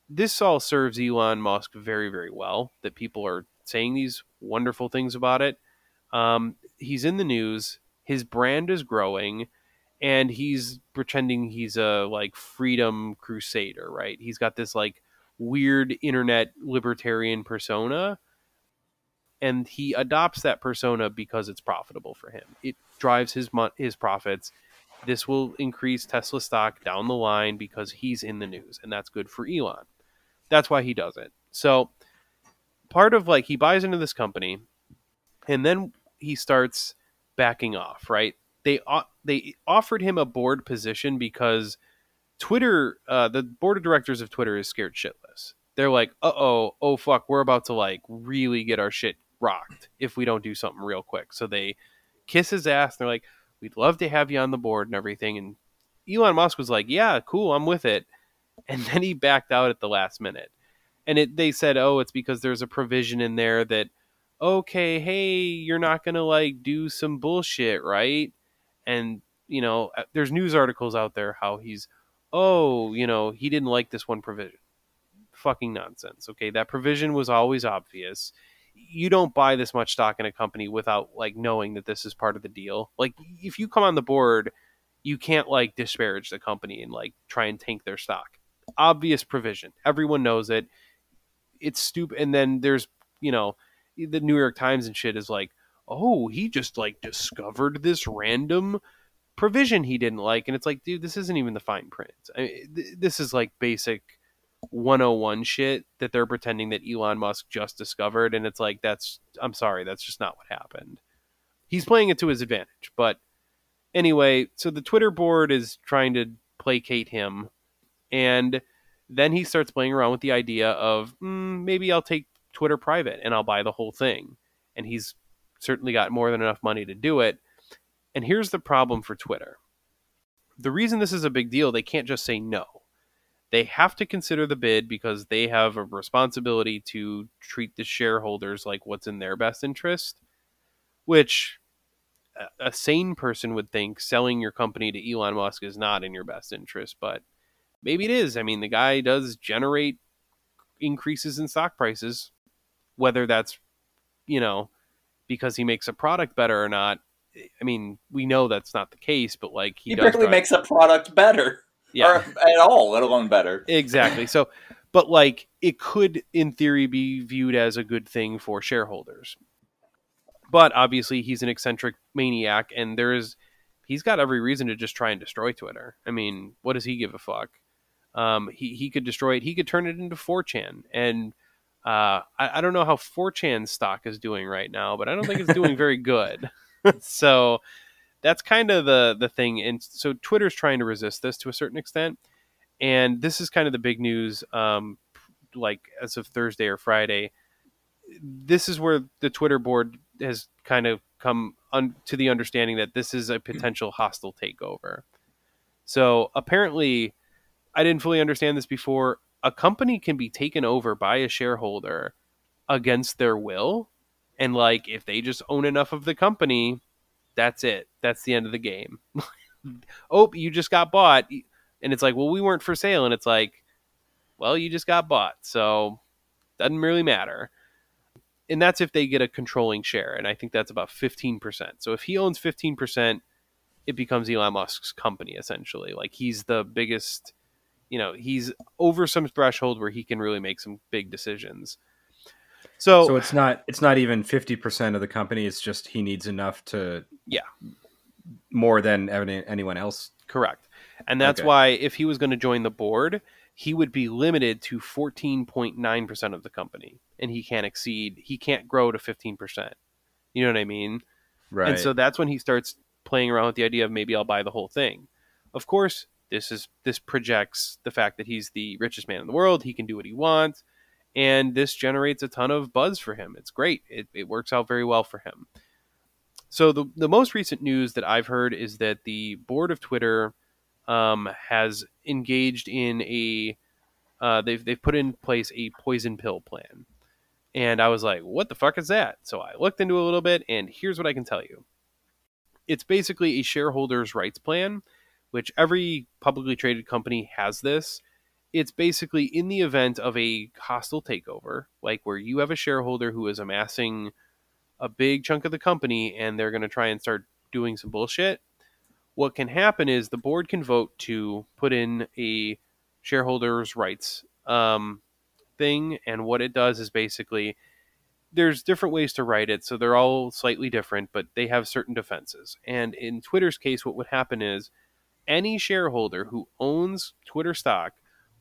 this all serves Elon Musk very, very well that people are saying these wonderful things about it. Um, he's in the news. His brand is growing, and he's pretending he's a like freedom crusader, right? He's got this like weird internet libertarian persona, and he adopts that persona because it's profitable for him. It drives his mon- his profits. This will increase Tesla stock down the line because he's in the news, and that's good for Elon. That's why he does it. So part of like he buys into this company, and then he starts backing off. Right? They they offered him a board position because Twitter, uh, the board of directors of Twitter, is scared shitless. They're like, uh oh, oh fuck, we're about to like really get our shit rocked if we don't do something real quick. So they kiss his ass. And they're like, we'd love to have you on the board and everything. And Elon Musk was like, yeah, cool, I'm with it. And then he backed out at the last minute. And it, they said, oh, it's because there's a provision in there that, okay, hey, you're not going to like do some bullshit, right? And, you know, uh, there's news articles out there how he's, oh, you know, he didn't like this one provision. Fucking nonsense. Okay, that provision was always obvious. You don't buy this much stock in a company without like knowing that this is part of the deal. Like if you come on the board, you can't like disparage the company and like try and tank their stock. Obvious provision. Everyone knows it. It's stupid. And then there's, you know, the New York Times and shit is like, oh, he just like discovered this random provision he didn't like. And it's like, dude, this isn't even the fine print. I mean, th- this is like basic 101 shit that they're pretending that Elon Musk just discovered. And it's like, that's, I'm sorry, that's just not what happened. He's playing it to his advantage. But anyway, so the Twitter board is trying to placate him. And then he starts playing around with the idea of mm, maybe I'll take Twitter private and I'll buy the whole thing. And he's certainly got more than enough money to do it. And here's the problem for Twitter. The reason this is a big deal, they can't just say no. they have to consider the bid because they have a responsibility to treat the shareholders like what's in their best interest, which a- a sane person would think selling your company to Elon Musk is not in your best interest, but maybe it is. I mean, the guy does generate increases in stock prices, whether that's, you know, because he makes a product better or not. I mean, we know that's not the case, but like he, He, barely makes a product better, yeah. or at all, let alone better. Exactly. So, but like it could, in theory, be viewed as a good thing for shareholders. But obviously, he's an eccentric maniac, and there is he's got every reason to just try and destroy Twitter. I mean, what does he give a fuck? Um, he he could destroy it. He could turn it into 4chan, and uh, I, I don't know how 4chan stock is doing right now, but I don't think it's doing very good. so that's kind of the the thing, and so Twitter's trying to resist this to a certain extent. And this is kind of the big news um, like as of thursday or friday. This is where the twitter board has kind of come un- to the understanding that this is a potential hostile takeover. So apparently i didn't fully understand this before a company can be taken over by a shareholder against their will and like if they just own enough of the company that's it that's the end of the game oh you just got bought and it's like, well, we weren't for sale, and it's like, well, you just got bought, so doesn't really matter. And that's if they get a controlling share, and I think that's about fifteen percent. So if he owns fifteen percent, it becomes Elon Musk's company essentially. Like he's the biggest, you know, he's over some threshold where he can really make some big decisions. So, So it's not it's not even fifty percent of the company. It's just he needs enough to Yeah. more than anyone else. Correct. And that's Okay. why if he was going to join the board, he would be limited to 14.9% of the company and he can't exceed he can't grow to 15%. You know what I mean? Right. And so that's when he starts playing around with the idea of maybe I'll buy the whole thing. Of course, this is this projects the fact that he's the richest man in the world, he can do what he wants, and this generates a ton of buzz for him. It's great. It, it works out very well for him. So the the most recent news that I've heard is that the board of Twitter um, has engaged in a uh, they've they've put in place a poison pill plan, and I was like, what the fuck is that? So I looked into it a little bit, and here's what I can tell you. It's basically a shareholders' rights plan, which every publicly traded company has this. It's basically in the event of a hostile takeover, like where you have a shareholder who is amassing a big chunk of the company and they're going to try and start doing some bullshit. What can happen is the board can vote to put in a shareholders' rights um, thing, and what it does is basically there's different ways to write it, so they're all slightly different, but they have certain defenses. And in Twitter's case, what would happen is any shareholder who owns Twitter stock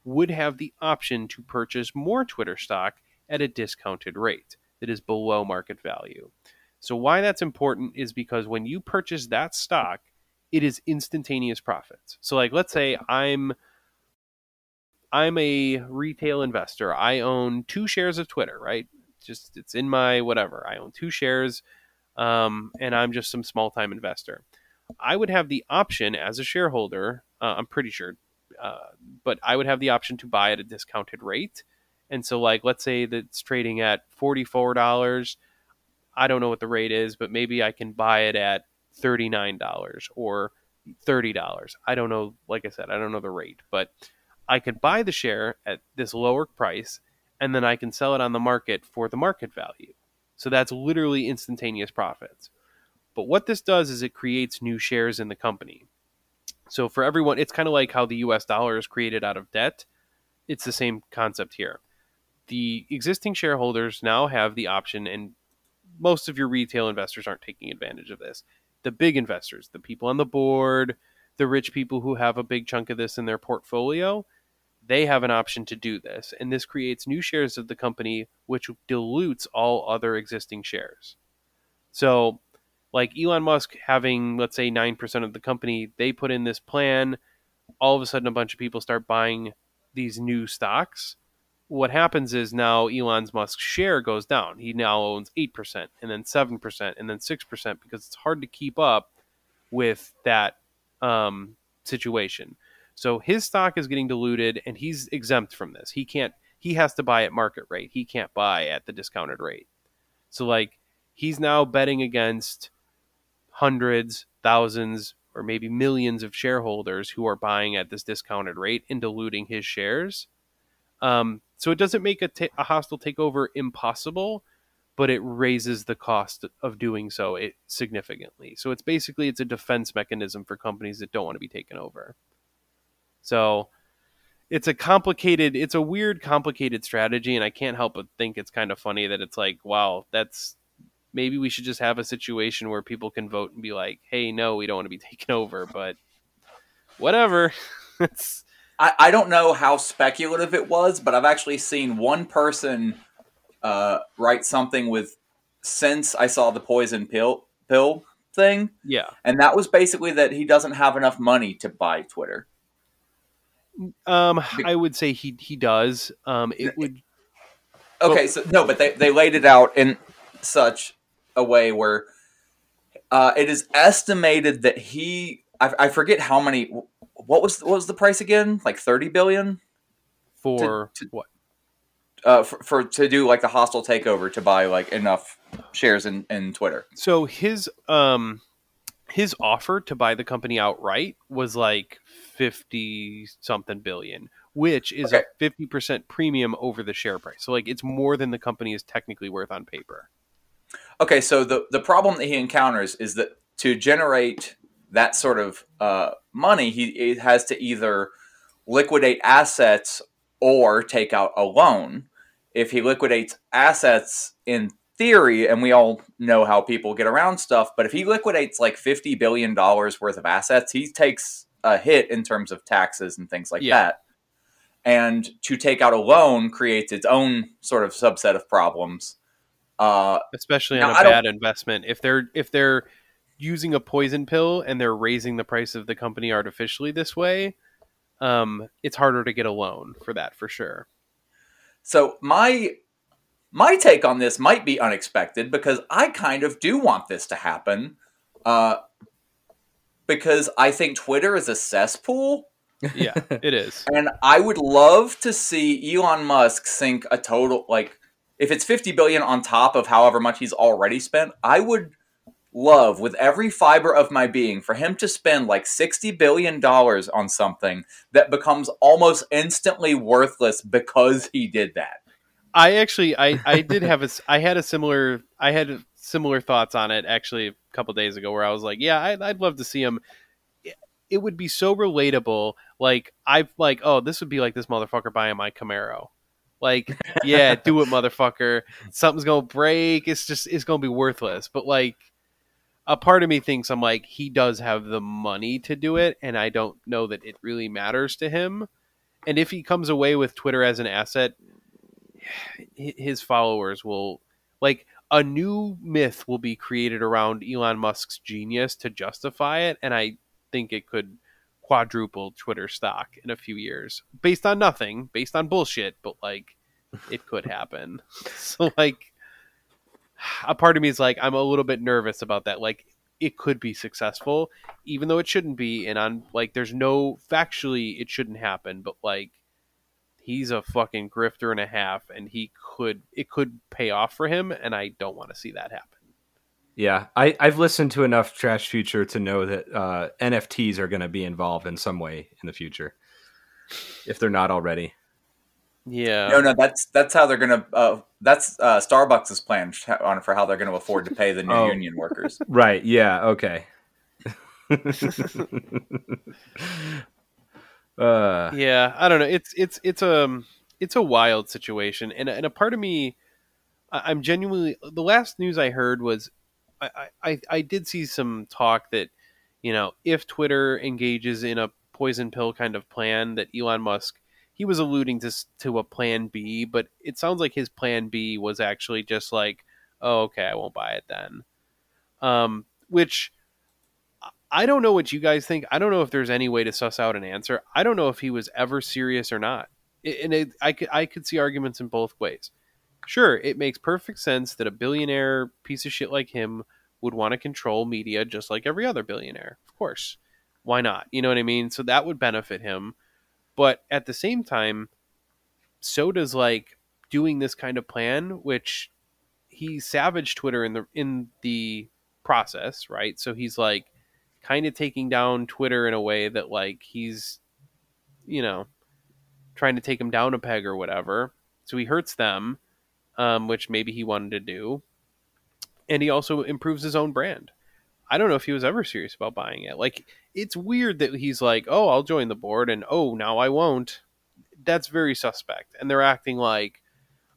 would have the option to purchase more Twitter stock at a discounted rate that is below market value. So, why that's important is because when you purchase that stock, it is instantaneous profits. So, like, let's say I'm I'm a retail investor. I own two shares of Twitter, right? Just it's in my whatever. I own two shares, um, and I'm just some small time investor. I would have the option as a shareholder. Uh, I'm pretty sure, uh, but I would have the option to buy at a discounted rate. And so, like, let's say that it's trading at forty-four dollars. I don't know what the rate is, but maybe I can buy it at thirty-nine dollars or thirty dollars. I don't know. Like I said, I don't know the rate, but I could buy the share at this lower price, and then I can sell it on the market for the market value. So that's literally instantaneous profits. But what this does is it creates new shares in the company. So for everyone, it's kind of like how the US dollar is created out of debt. It's the same concept here. The existing shareholders now have the option, and most of your retail investors aren't taking advantage of this. The big investors, the people on the board, the rich people who have a big chunk of this in their portfolio, they have an option to do this. And this creates new shares of the company, which dilutes all other existing shares. So, like Elon Musk having, let's say, 9% of the company, they put in this plan. All of a sudden, a bunch of people start buying these new stocks. What happens is now Elon Musk's share goes down. He now owns 8%, and then 7%, and then 6% because it's hard to keep up with that um, situation. So his stock is getting diluted, and he's exempt from this. He can't. He has to buy at market rate. He can't buy at the discounted rate. So like he's now betting against hundreds, thousands, or maybe millions of shareholders who are buying at this discounted rate and diluting his shares. Um, so it doesn't make a, hostile takeover impossible, but it raises the cost of doing so it, significantly. So it's basically it's a defense mechanism for companies that don't want to be taken over. So it's a complicated, it's a weird, complicated strategy, and I can't help but think it's kind of funny that it's like, wow, that's maybe we should just have a situation where people can vote and be like, hey, no, we don't want to be taken over, but whatever. it's I, I don't know how speculative it was, but I've actually seen one person uh, write something with since I saw the poison pill pill thing, yeah. and that was basically that he doesn't have enough money to buy Twitter. Um, I would say he he does. Um, it would Okay, so no, but they, they laid it out in such a way where uh, it is estimated that he I, I forget how many what was what was the price again like 30 billion for to- what? uh, for, for to do like the hostile takeover to buy like enough shares in, in Twitter. So his um his offer to buy the company outright was like fifty something billion, which is Okay. a fifty percent premium over the share price. So like it's more than the company is technically worth on paper. Okay, so the the problem that he encounters is that to generate that sort of uh, money, he, he has to either liquidate assets or take out a loan. If he liquidates assets, in theory, and we all know how people get around stuff, but if he liquidates like fifty billion dollars worth of assets, he takes a hit in terms of taxes and things like Yeah. that. And to take out a loan creates its own sort of subset of problems. Uh, especially on a bad investment. If they're if they're using a poison pill and they're raising the price of the company artificially this way, um, it's harder to get a loan for that for sure. So my my take on this might be unexpected because I kind of do want this to happen. Uh, because I think Twitter is a cesspool, Yeah, it is. and I would love to see Elon Musk sink a total like if it's fifty billion on top of however much he's already spent. I would love with every fiber of my being for him to spend like 60 billion dollars on something that becomes almost instantly worthless because he did that. I actually I I did have a I had a similar I had similar thoughts on it actually a couple days ago where I was like, yeah, I'd, I'd love to see him. It would be so relatable. Like I've like, oh, this would be like this motherfucker buying my Camaro. Like, yeah, do it, motherfucker. Something's gonna break. It's just it's gonna be worthless. But like, a part of me thinks I'm like he does have the money to do it, and I don't know that it really matters to him. And if he comes away with Twitter as an asset, his followers will like a new myth will be created around Elon Musk's genius to justify it, and I think it could quadruple Twitter stock in a few years based on nothing, based on bullshit, but like it could happen. so like a part of me is like I'm a little bit nervous about that. Like it could be successful, even though it shouldn't be, and on like there's no factually it shouldn't happen, but like he's a fucking grifter and a half and he could it could pay off for him and I don't want to see that happen. Yeah, I, I've listened to enough Trash Future to know that uh, NFTs are going to be involved in some way in the future, if they're not already. Yeah. No, no, that's that's how they're gonna. Uh, that's uh, Starbucks' plan sh- on for how they're gonna afford to pay the new Oh. union workers. Right. Yeah. Okay. uh, Yeah, I don't know. It's it's it's um it's a wild situation, and and a part of me, I'm genuinely. The last news I heard was, I I I- did see some talk that, you know, if Twitter engages in a poison pill kind of plan, that Elon Musk he was alluding to to a plan B, but it sounds like his plan B was actually just like, oh, okay, I won't buy it then. Um, which I don't know what you guys think. I don't know if there's any way to suss out an answer. I don't know if he was ever serious or not. And it, I could I could see arguments in both ways. Sure, it makes perfect sense that a billionaire piece of shit like him would want to control media just like every other billionaire. Of course. why not? You know what I mean? So that would benefit him. But at the same time, so does like doing this kind of plan, which he savaged Twitter in the in the process, right? So he's like kind of taking down Twitter in a way that like he's you know trying to take him down a peg or whatever. So he hurts them, um, which maybe he wanted to do, and he also improves his own brand. I don't know if he was ever serious about buying it. Like it's weird that he's like, "Oh, I'll join the board," and "Oh, now I won't." That's very suspect, and they're acting like,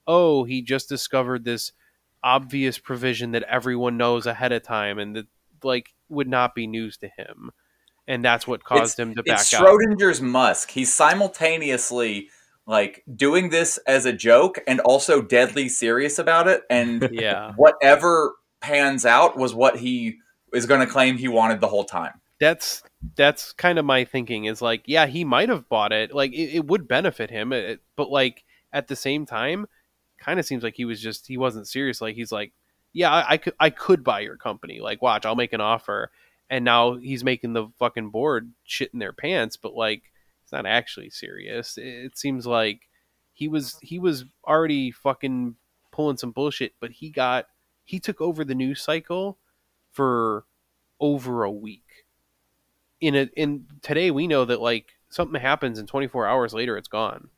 "Oh, he just discovered this obvious provision that everyone knows ahead of time, and that like would not be news to him." And that's what caused him to back it's out. Schrodinger's Musk. He's simultaneously like doing this as a joke and also deadly serious about it. And Yeah, whatever pans out was what he is going to claim he wanted the whole time. that's that's kind of my thinking. Is like, yeah, he might have bought it. Like, it, it would benefit him, it, but like at the same time, kind of seems like he was just he wasn't serious. Like he's like, yeah, I, I could I could buy your company. Like, watch, I'll make an offer. And now he's making the fucking board shit in their pants, but like it's not actually serious. It, seems like he was he was already fucking pulling some bullshit, but he got he took over the news cycle for over a week. In a in today we know that like something happens and 24 hours later it's gone.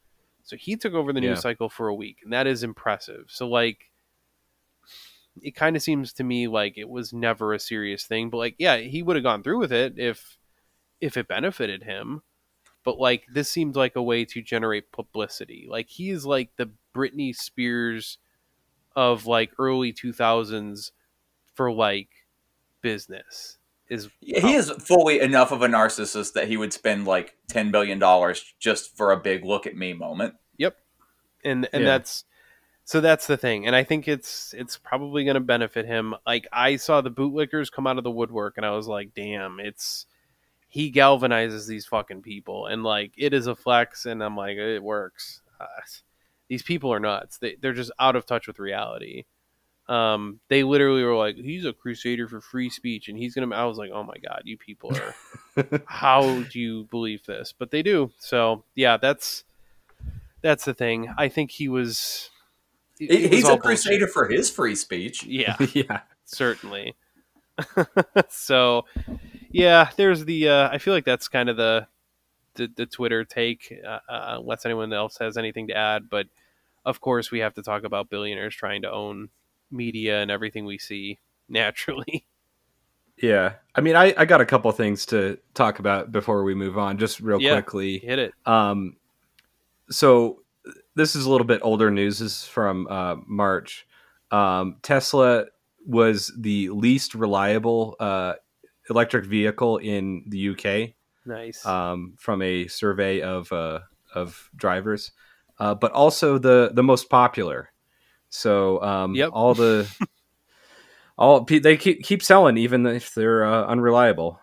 So he took over the Yeah. news cycle for a week, and that is impressive. So like it kind of seems to me like it was never a serious thing, but like yeah, he would have gone through with it if if it benefited him. But like this seemed like a way to generate publicity. Like he is like the Britney Spears of like early 2000s for like business is He is fully enough of a narcissist that he would spend like $10 billion just for a big look at me moment. Yep. And and Yeah. that's so that's the thing and i think it's it's probably going to benefit him like i saw the bootlickers come out of the woodwork and i was like damn it's he galvanizes these fucking people and like it is a flex and i'm like it works. Uh, these people are nuts. They, they're just out of touch with reality. Um they literally were like he's a crusader for free speech and he's gonna i was like oh my god you people are how do you believe this? But they do. So yeah that's that's the thing. I think he was He's all a crusader for his free speech. yeah. Yeah. certainly. So yeah there's the uh i feel like that's kind of the the, the twitter take uh, uh, unless anyone else has anything to add but of course we have to talk about billionaires trying to own media and everything we see naturally Yeah. I mean, I, I got a couple things to talk about before we move on, just real Yeah. quickly. hit it Um, so this is a little bit older news. This is from uh, March. Um, Tesla was the least reliable uh, electric vehicle in the UK nice um, from a survey of uh, of drivers, uh, but also the the most popular. So um, Yep. all the all they keep keep selling even if they're uh, unreliable.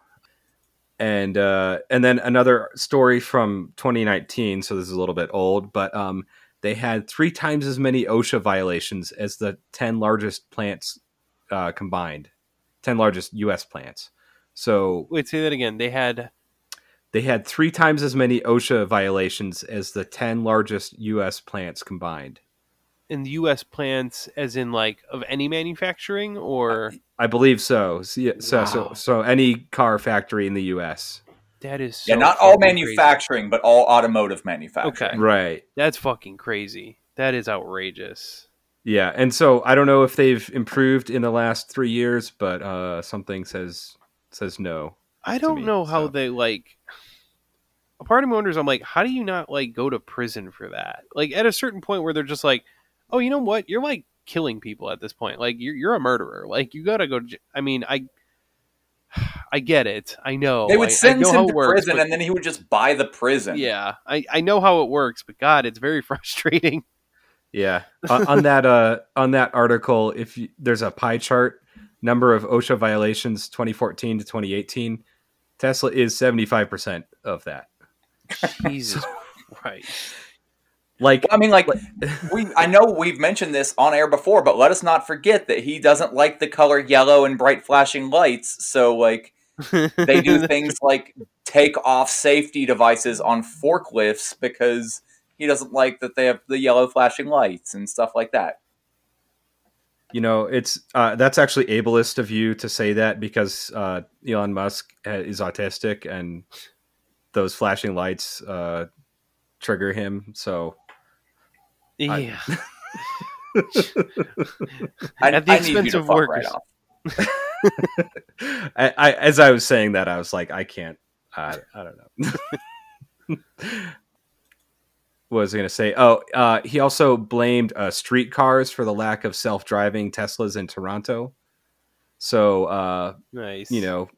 And uh, and then another story from 2019. So this is a little bit old, but um, they had three times as many OSHA violations as the 10 largest plants uh, combined. 10 largest U.S. plants. So wait say that again they had they had three times as many OSHA violations as the 10 largest U.S. plants combined. in the U.S. plants, as in like of any manufacturing, or I believe so. So, yeah, so, so, so any car factory in the U.S. that is so yeah, not all fucking crazy. manufacturing, but all automotive manufacturing. Okay. Right. That's fucking crazy. That is outrageous. Yeah. And so I don't know if they've improved in the last three years, but uh, something says says no. I don't me, know how so. they like. A part of me wonders. I'm like, how do you not like go to prison for that? Like at a certain point where they're just like, oh, you know what? You're like killing people at this point. Like you're you're a murderer. Like you gotta go. to j- I mean, I. I get it. I know. They would I- I sentence know how him to works, prison, but- and then he would just buy the prison. Yeah, I, I know how it works, but God, it's very frustrating. Yeah. on, on that uh on that article, if you, there's a pie chart number of OSHA violations 2014 to 2018, Tesla is 75% of that. Jesus Christ. Like I mean, like we, I know we've mentioned this on air before, but let us not forget that he doesn't like the color yellow and bright flashing lights. So, like, they do things like take off safety devices on forklifts because he doesn't like that they have the yellow flashing lights and stuff like that. You know, it's uh, that's actually ableist of you to say that because uh, Elon Musk is autistic and those flashing lights uh, trigger him. So Yeah. I, At the I expense of fuck workers. right off. I, I, as I was saying that, I was like, I can't. I, I don't know. was I going to say? Oh, uh, he also blamed uh, streetcars for the lack of self-driving Teslas in Toronto. So, uh, nice. you know,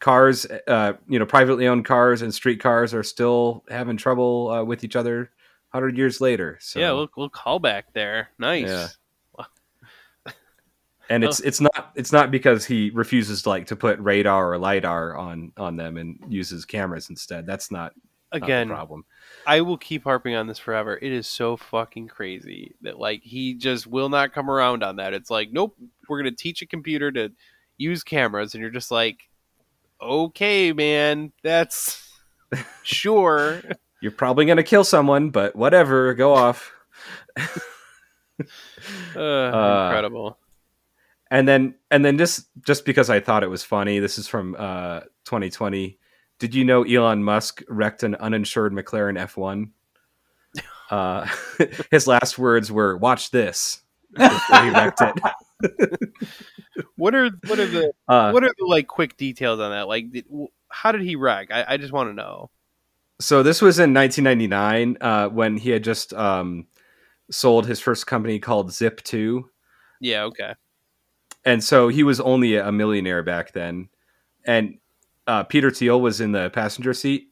cars, uh, you know, privately owned cars and street cars are still having trouble uh, with each other hundred years later. So, yeah we'll call back there. Nice. Yeah. and it's it's not it's not because he refuses to like to put radar or lidar on on them and uses cameras instead. That's not, Again, problem. I will keep harping on this forever. It is so fucking crazy that like he just will not come around on that. It's like, nope, we're gonna teach a computer to use cameras, and you're just like, okay, man, that's sure. You're probably gonna kill someone, but whatever, go off. Uh, incredible. and then and then just just because I thought it was funny, this is from uh, 2020. Did you know Elon Musk wrecked an uninsured McLaren F1? Uh, his last words were "Watch this." he wrecked it. What are what are the Uh, what are the like quick details on that? Like, did, w- how did he wreck? I, I just want to know. so this was in 1999 uh, when he had just um, sold his first company called Zip2, Yeah. Okay. and so he was only a millionaire back then. And uh, Peter Thiel was in the passenger seat.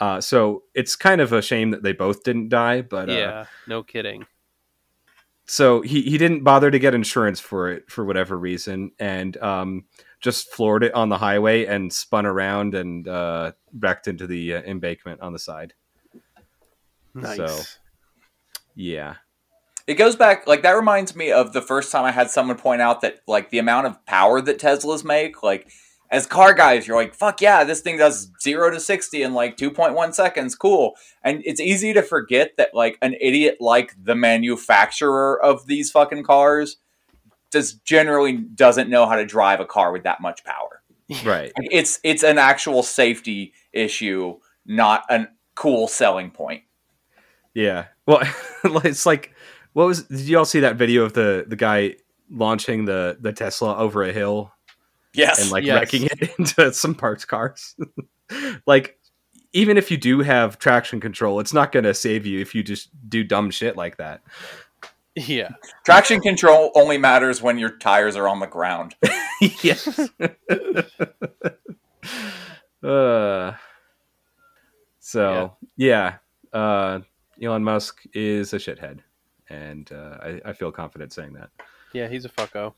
Uh, so it's kind of a shame that they both didn't die, but uh, yeah. No kidding. so he, he didn't bother to get insurance for it for whatever reason and um, just floored it on the highway and spun around and uh, wrecked into the uh, embankment on the side. Nice. So- Yeah. It goes back like that reminds me of the first time I had someone point out that like the amount of power that Teslas make, like as car guys, you're like, fuck yeah, this thing does zero to sixty in like two point one seconds, cool. And it's easy to forget that like an idiot like the manufacturer of these fucking cars just generally doesn't know how to drive a car with that much power. Right. Like, It's it's an actual safety issue, not a cool selling point. Yeah. Well, it's like, what was? Did you all see that video of the the guy launching the the Tesla over a hill Yes. and like Yes. wrecking it into some parked cars? like, even if you do have traction control, it's not going to save you if you just do dumb shit like that. Yeah. Traction control only matters when your tires are on the ground. yes. uh, so yeah, uh, Elon Musk is a shithead, and uh, I, I feel confident saying that. Yeah. He's a fucko.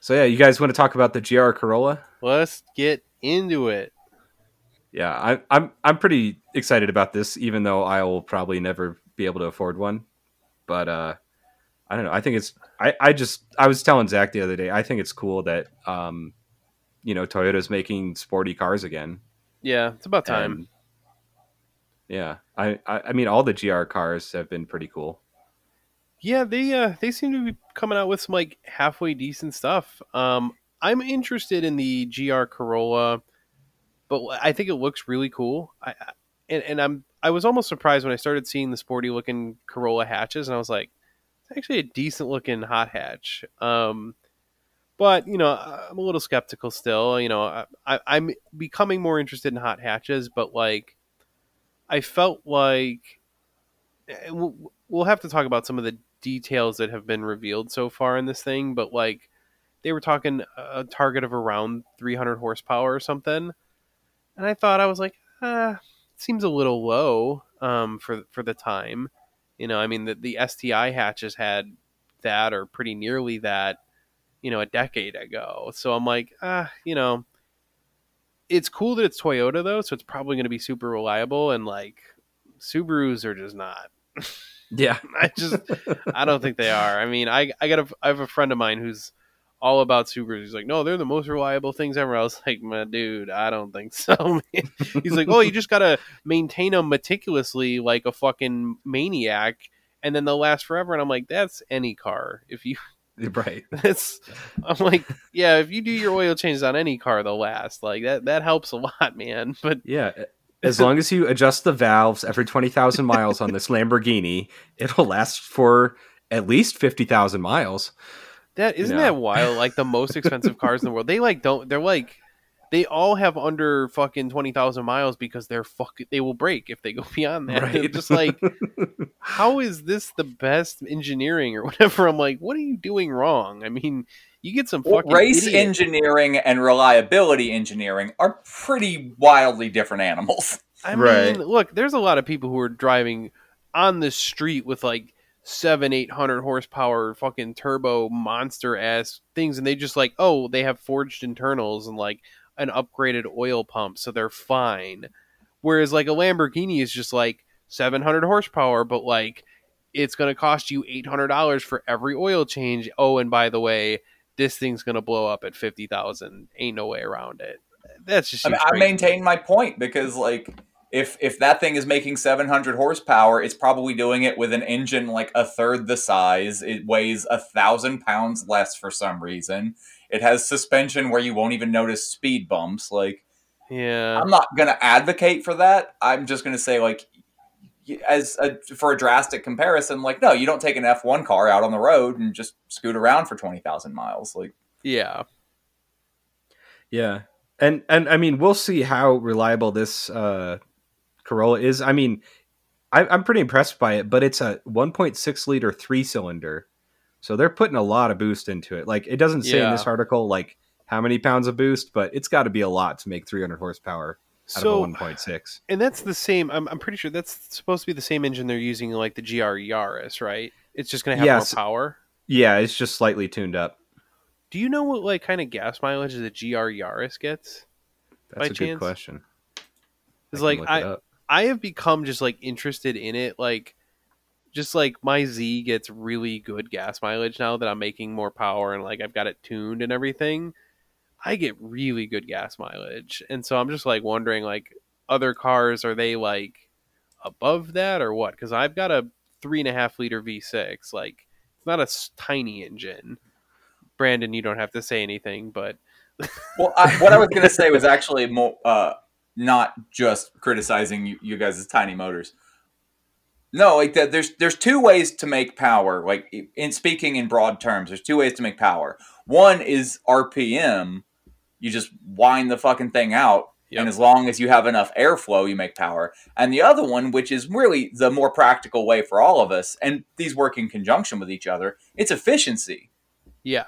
So yeah, you guys want to talk about the GR Corolla? Let's get into it. Yeah, I, I'm I'm pretty excited about this, even though I will probably never be able to afford one. But uh, I don't know. I think it's. I, I just I was telling Zach the other day. I think it's cool that um, you know, Toyota's making sporty cars again. Yeah. It's about time. And, yeah, I, I I mean all the GR cars have been pretty cool. Yeah, they uh they seem to be coming out with some like halfway decent stuff. Um I'm interested in the GR Corolla, but I think it looks really cool. I I- and, and I'm I was almost surprised when I started seeing the sporty looking Corolla hatches and I was like it's actually a decent looking hot hatch. Um but you know, I'm a little skeptical still. You know, I, I'm becoming more interested in hot hatches, but like, I felt like we'll, we'll have to talk about some of the details that have been revealed so far in this thing, but like they were talking a target of around 300 horsepower or something, and I thought I was like, ah, seems a little low um, for for the time. You know, I mean the the STI hatches had that or pretty nearly that, you know, a decade ago. So I'm like, ah, you know, it's cool that it's Toyota though, so it's probably going to be super reliable and like Subarus are just not. Yeah, I just I don't think they are. I mean, I I got a I have a friend of mine who's all about Subarus. He's like, no, they're the most reliable things ever. I was like, my dude, I don't think so. Man. He's like, oh, you just gotta maintain them meticulously like a fucking maniac, and then they'll last forever. And I'm like, that's any car. If you Right. that's I'm like, yeah, if you do your oil changes on any car, they'll last. Like that that helps a lot, man. But Yeah. As long as you adjust the valves every 20,000 miles on this Lamborghini, it'll last for at least 50,000 miles. that isn't No. that wild? Like the most expensive cars in the world, they like don't. They're like. They all have under fucking twenty thousand miles because they're fucking. They will break if they go beyond that. They're just like, how is this the best engineering or whatever? I'm like, what are you doing wrong? I mean, you get some Well, fucking race idiot- engineering and reliability engineering are pretty wildly different animals. I Right. mean, look, there's a lot of people who are driving on the street with like seven, eight hundred horsepower fucking turbo monster ass things, and they just like, oh, they have forged internals and like an upgraded oil pump, so they're fine. Whereas like a Lamborghini is just like seven hundred horsepower, but like it's gonna cost you eight hundred dollars for every oil change. Oh, and by the way, this thing's gonna blow up at fifty thousand. Ain't no way around it. That's just I, mean, I maintain my point because, like, if if that thing is making 700 horsepower, it's probably doing it with an engine like a third the size. It weighs a thousand pounds less for some reason. It has suspension where you won't even notice speed bumps. Like, Yeah. I'm not gonna advocate for that. I'm just gonna say, like, as a, for a drastic comparison, like, no, you don't take an F1 car out on the road and just scoot around for 20,000 miles. Like, Yeah. Yeah, and and I mean, we'll see how reliable this uh, Corolla is. I mean, I, I'm pretty impressed by it, but it's a 1.6 liter three cylinder, so they're putting a lot of boost into it. Like it doesn't say in this article like how many pounds of boost, but it's got to be a lot to make 300 horsepower out So, of a 1.6. and that's the same. I'm, I'm pretty sure that's supposed to be the same engine they're using like the GR Yaris, right? It's just going to have Yes. more power. Yeah, it's just slightly tuned up. Do you know what like kind of gas mileage the GR Yaris gets? That's a good question. It's like look it I. I have become just like interested in it, like just like my Z gets really good gas mileage now that I'm making more power and like I've got it tuned and everything. I get really good gas mileage, and so I'm just like wondering, like other cars are they like above that or what? Because I've got a three and a half liter V6, like it's not a tiny engine. Brandon, you don't have to say anything, but Well, I, what I was going to say was actually more, uh, not just criticizing you, you guys' tiny motors. No, like that. There's there's two ways to make power. Like in speaking in broad terms, there's two ways to make power. One is RPM. You just wind the fucking thing out, Yep. and as long as you have enough airflow, you make power. And the other one, which is really the more practical way for all of us, and these work in conjunction with each other, it's efficiency yeah,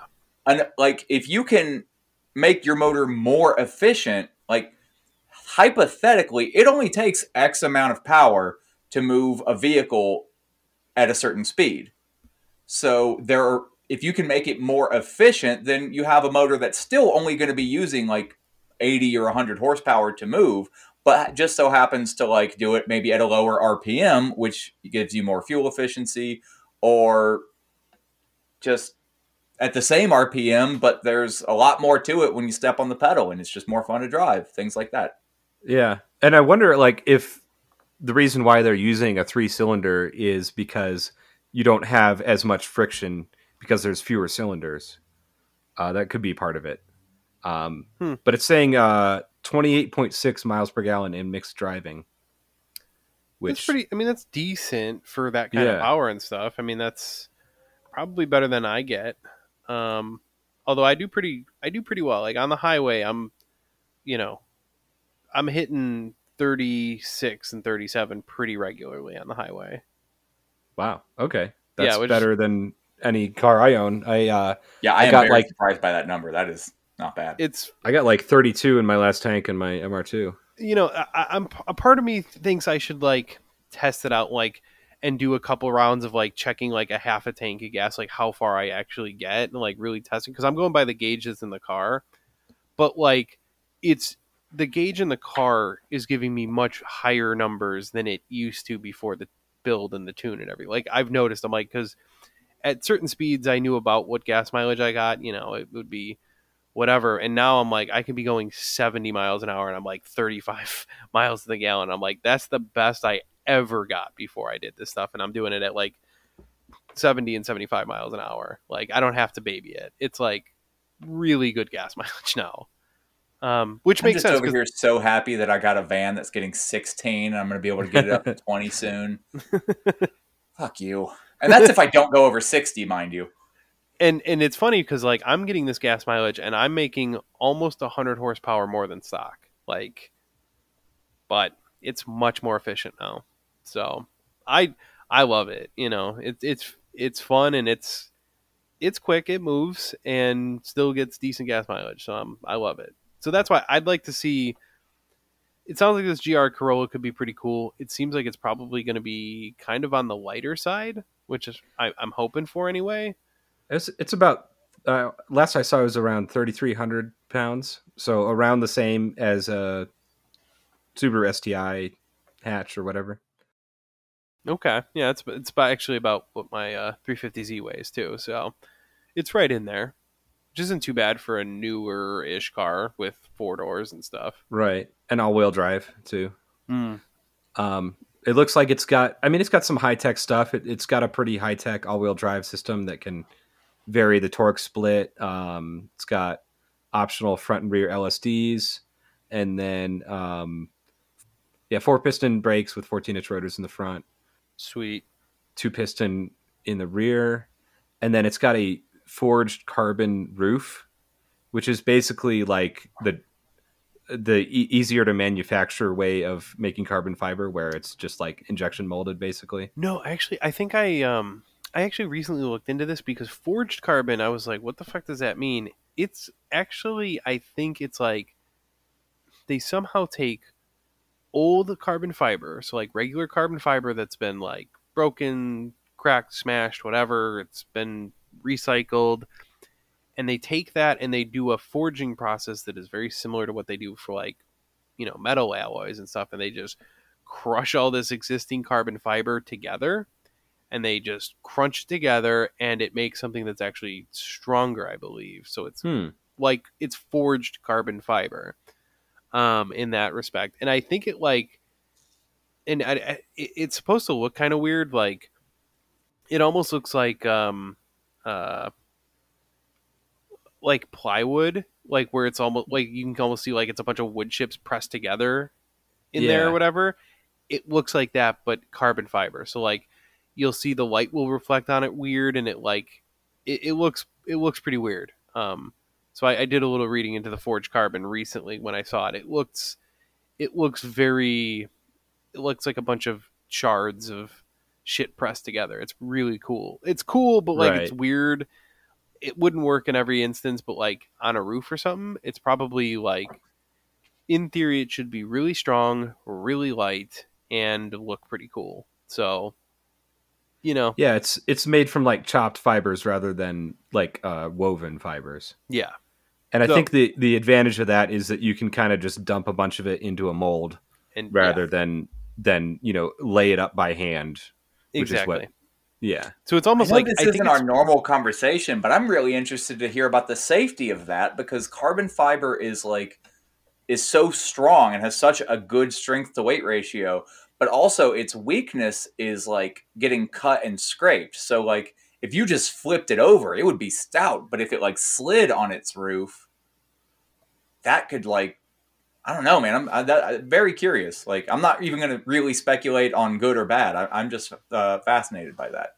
and like if you can make your motor more efficient like hypothetically it only takes x amount of power to move a vehicle at a certain speed so there are if you can make it more efficient then you have a motor that's still only going to be using like 80 or 100 horsepower to move but just so happens to like do it maybe at a lower rpm which gives you more fuel efficiency or just at the same RPM, but there's a lot more to it when you step on the pedal and it's just more fun to drive, things like that. Yeah, and I wonder like if the reason why they're using a three cylinder is because you don't have as much friction because there's fewer cylinders. Uh, that could be part of it. Um, Hmm. But it's saying uh, 28.6 miles per gallon in mixed driving, which that's pretty. I mean, that's decent for that kind of power and stuff. I mean, that's probably better than I get. Um, although I do pretty, I do pretty well. Like on the highway, I'm, you know, I'm hitting thirty six and thirty seven pretty regularly on the highway. wow, okay, Yeah, that's which- better than any car I own. I uh, Yeah, I I, am got, very like- surprised by that number. That is not bad. It's I got like 32 in my last tank in my MR2. you know, I, I- I'm a part of me thinks I should like test it out, like, and do a couple rounds of like checking like a half a tank of gas, like how far I actually get, and like really testing because I'm going by the gauges in the car, but like it's the gauge in the car is giving me much higher numbers than it used to before the build and the tune and everything. Like I've noticed, I'm like because at certain speeds I knew about what gas mileage I got. You know, it would be whatever. And now I'm like, I can be going 70 miles an hour and I'm like 35 miles to the gallon. I'm like, that's the best I ever got before I did this stuff. And I'm doing it at like 70 and 75 miles an hour. Like, I don't have to baby it. It's like really good gas mileage now. Um, which I'm makes sense. over here so happy that I got a van that's getting 16 and I'm going to be able to get it up to 20 soon. Fuck you. And that's if I don't go over 60, mind you. and and it's funny because like I'm getting this gas mileage and I'm making almost 100 horsepower more than stock. Like, but it's much more efficient now. So I I love it. You know, it's it's it's fun and it's it's quick. It moves and still gets decent gas mileage. So I'm, I love it. So that's why I'd like to see. It sounds like this GR Corolla could be pretty cool. It seems like it's probably going to be kind of on the lighter side, which is I, I'm hoping for anyway. It's it's about uh, last I saw it was around thirty three hundred pounds, so around the same as a Subaru STI hatch or whatever. Okay, yeah, it's it's about actually about what my uh, 350Z weighs too, so it's right in there, which isn't too bad for a newer ish car with four doors and stuff. Right, and all wheel drive too. Hmm. Um, it looks like it's got. I mean, it's got some high tech stuff. It, it's got a pretty high tech all wheel drive system that can vary the torque split. Um, it's got optional front and rear LSDs, and then um, yeah, four piston brakes with 14 inch rotors in the front, Sweet. two piston in the rear, and then it's got a forged carbon roof, which is basically like the the e- easier to manufacture way of making carbon fiber, where it's just like injection molded, basically. No, actually, I think I um I actually recently looked into this because forged carbon. I was like, what the fuck does that mean? It's actually, I think it's like they somehow take old carbon fiber, so like regular carbon fiber that's been like broken, cracked, smashed, whatever. It's been recycled, and they take that and they do a forging process that is very similar to what they do for like you know metal alloys and stuff, and they just crush all this existing carbon fiber together and they just crunch it together and it makes something that's actually stronger i believe so it's Hmm. like it's forged carbon fiber um in that respect and i think it like and I, I, it's supposed to look kind of weird like it almost looks like um uh like plywood like where it's almost like you can almost see like it's a bunch of wood chips pressed together in there or whatever. It looks like that but carbon fiber. So like you'll see the light will reflect on it weird and it like it, it looks it looks pretty weird. Um so I, I did a little reading into the forged carbon recently when i saw it. It looks it looks very it looks like a bunch of shards of shit pressed together. It's really cool. It's cool but like it's weird it wouldn't work in every instance but like on a roof or something it's probably like in theory it should be really strong really light and look pretty cool so you know Yeah, it's it's made from like chopped fibers rather than like uh, woven fibers. yeah And I So- think the the advantage of that is that you can kind of just dump a bunch of it into a mold and rather than than you know lay it up by hand. yeah, which is what- exactly Yeah. so it's almost know like this I isn't our normal conversation, but I'm really interested to hear about the safety of that because carbon fiber is like is so strong and has such a good strength to weight ratio, but also its weakness is like getting cut and scraped. So like if you just flipped it over, it would be stout, but if it like slid on its roof, that could like I don't know, man. I'm, I, that, I'm very curious. Like, I'm not even going to really speculate on good or bad. I, I'm just uh, fascinated by that.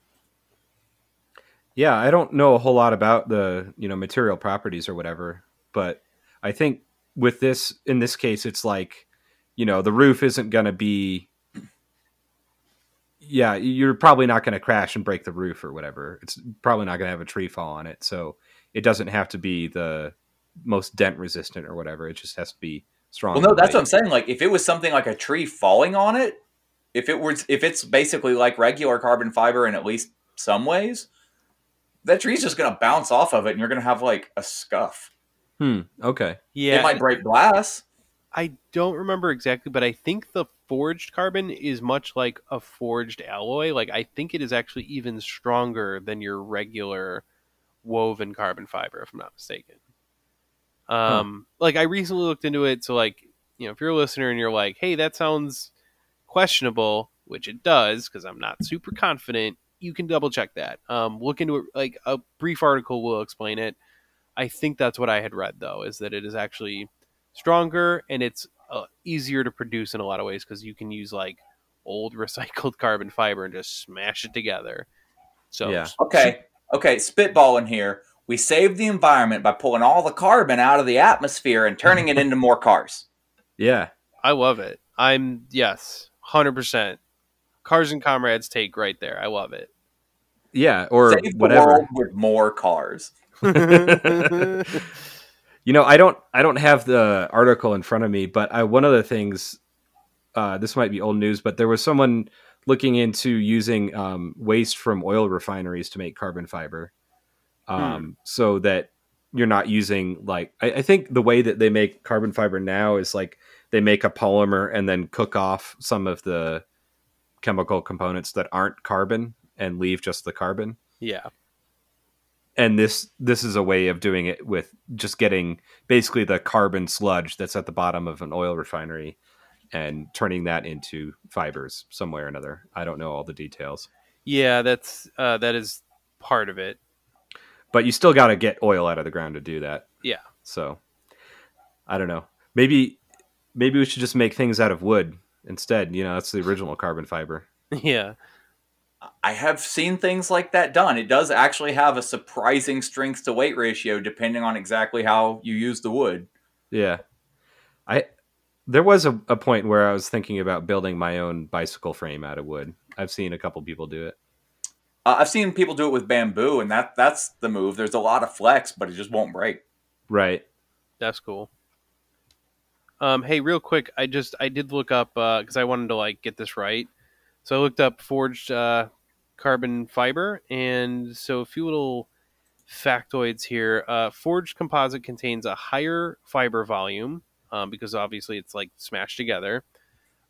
Yeah, I don't know a whole lot about the, you know, material properties or whatever, but I think with this in this case it's like, you know, the roof isn't going to be yeah, you're probably not going to crash and break the roof or whatever. It's probably not going to have a tree fall on it. So, it doesn't have to be the most dent resistant or whatever. It just has to be strong. Well, no, that's what I'm saying. Like, if it was something like a tree falling on it, if it was, if it's basically like regular carbon fiber in at least some ways, that tree's just going to bounce off of it, and you're going to have like a scuff. Hmm, okay. yeah it might break glass. I don't remember exactly, but I think the forged carbon is much like a forged alloy. Like I think it is actually even stronger than your regular woven carbon fiber, if I'm not mistaken. Um, like I recently looked into it, so like you know, if you're a listener and you're like, "Hey, that sounds questionable," which it does, because I'm not super confident, you can double check that. Um, look into it. Like a brief article will explain it. I think that's what I had read though, is that it is actually stronger and it's uh, easier to produce in a lot of ways because you can use like old recycled carbon fiber and just smash it together. So Yeah. Okay, okay, spitballing here. We save the environment by pulling all the carbon out of the atmosphere and turning it into more cars. Yeah. I love it. I'm yes, hundred percent. Cars and comrades take right there. I love it. Yeah. Or Save the whatever. world with more cars. You know, I don't I don't have the article in front of me, but I one of the things uh, this might be old news, but there was someone looking into using um, waste from oil refineries to make carbon fiber, um, so that you're not using like I, I think the way that they make carbon fiber now is like they make a polymer and then cook off some of the chemical components that aren't carbon and leave just the carbon yeah. and this this is a way of doing it with just getting basically the carbon sludge that's at the bottom of an oil refinery and turning that into fibers some way or another i don't know all the details Yeah, that's uh, that is part of it. But you still got to get oil out of the ground to do that Yeah. so i don't know maybe maybe we should just make things out of wood instead you know that's the original carbon fiber Yeah. I have seen things like that done. It does actually have a surprising strength to weight ratio depending on exactly how you use the wood. yeah i there was a, a point where i was thinking about building my own bicycle frame out of wood i've seen a couple people do it Uh, I've seen people do it with bamboo, and that that's the move. There's a lot of flex, but it just won't break. right That's cool. Um, hey, real quick, I just I did look up because I wanted to like get this right. So I looked up forged uh, carbon fiber, and so a few little factoids here. Uh, forged composite contains a higher fiber volume um, because obviously it's like smashed together,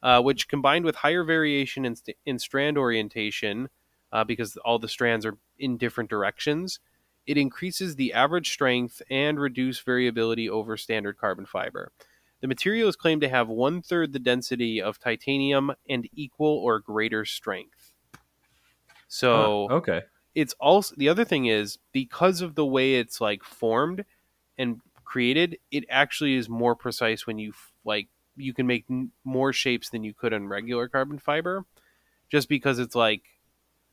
uh, which combined with higher variation in, st- in strand orientation uh, because all the strands are in different directions it increases the average strength and reduce variability over standard carbon fiber. The material is claimed to have one third the density of titanium and equal or greater strength. So Huh, okay it's also the other thing is because of the way it's like formed and created, it actually is more precise when you like you can make n- more shapes than you could on regular carbon fiber, just because it's like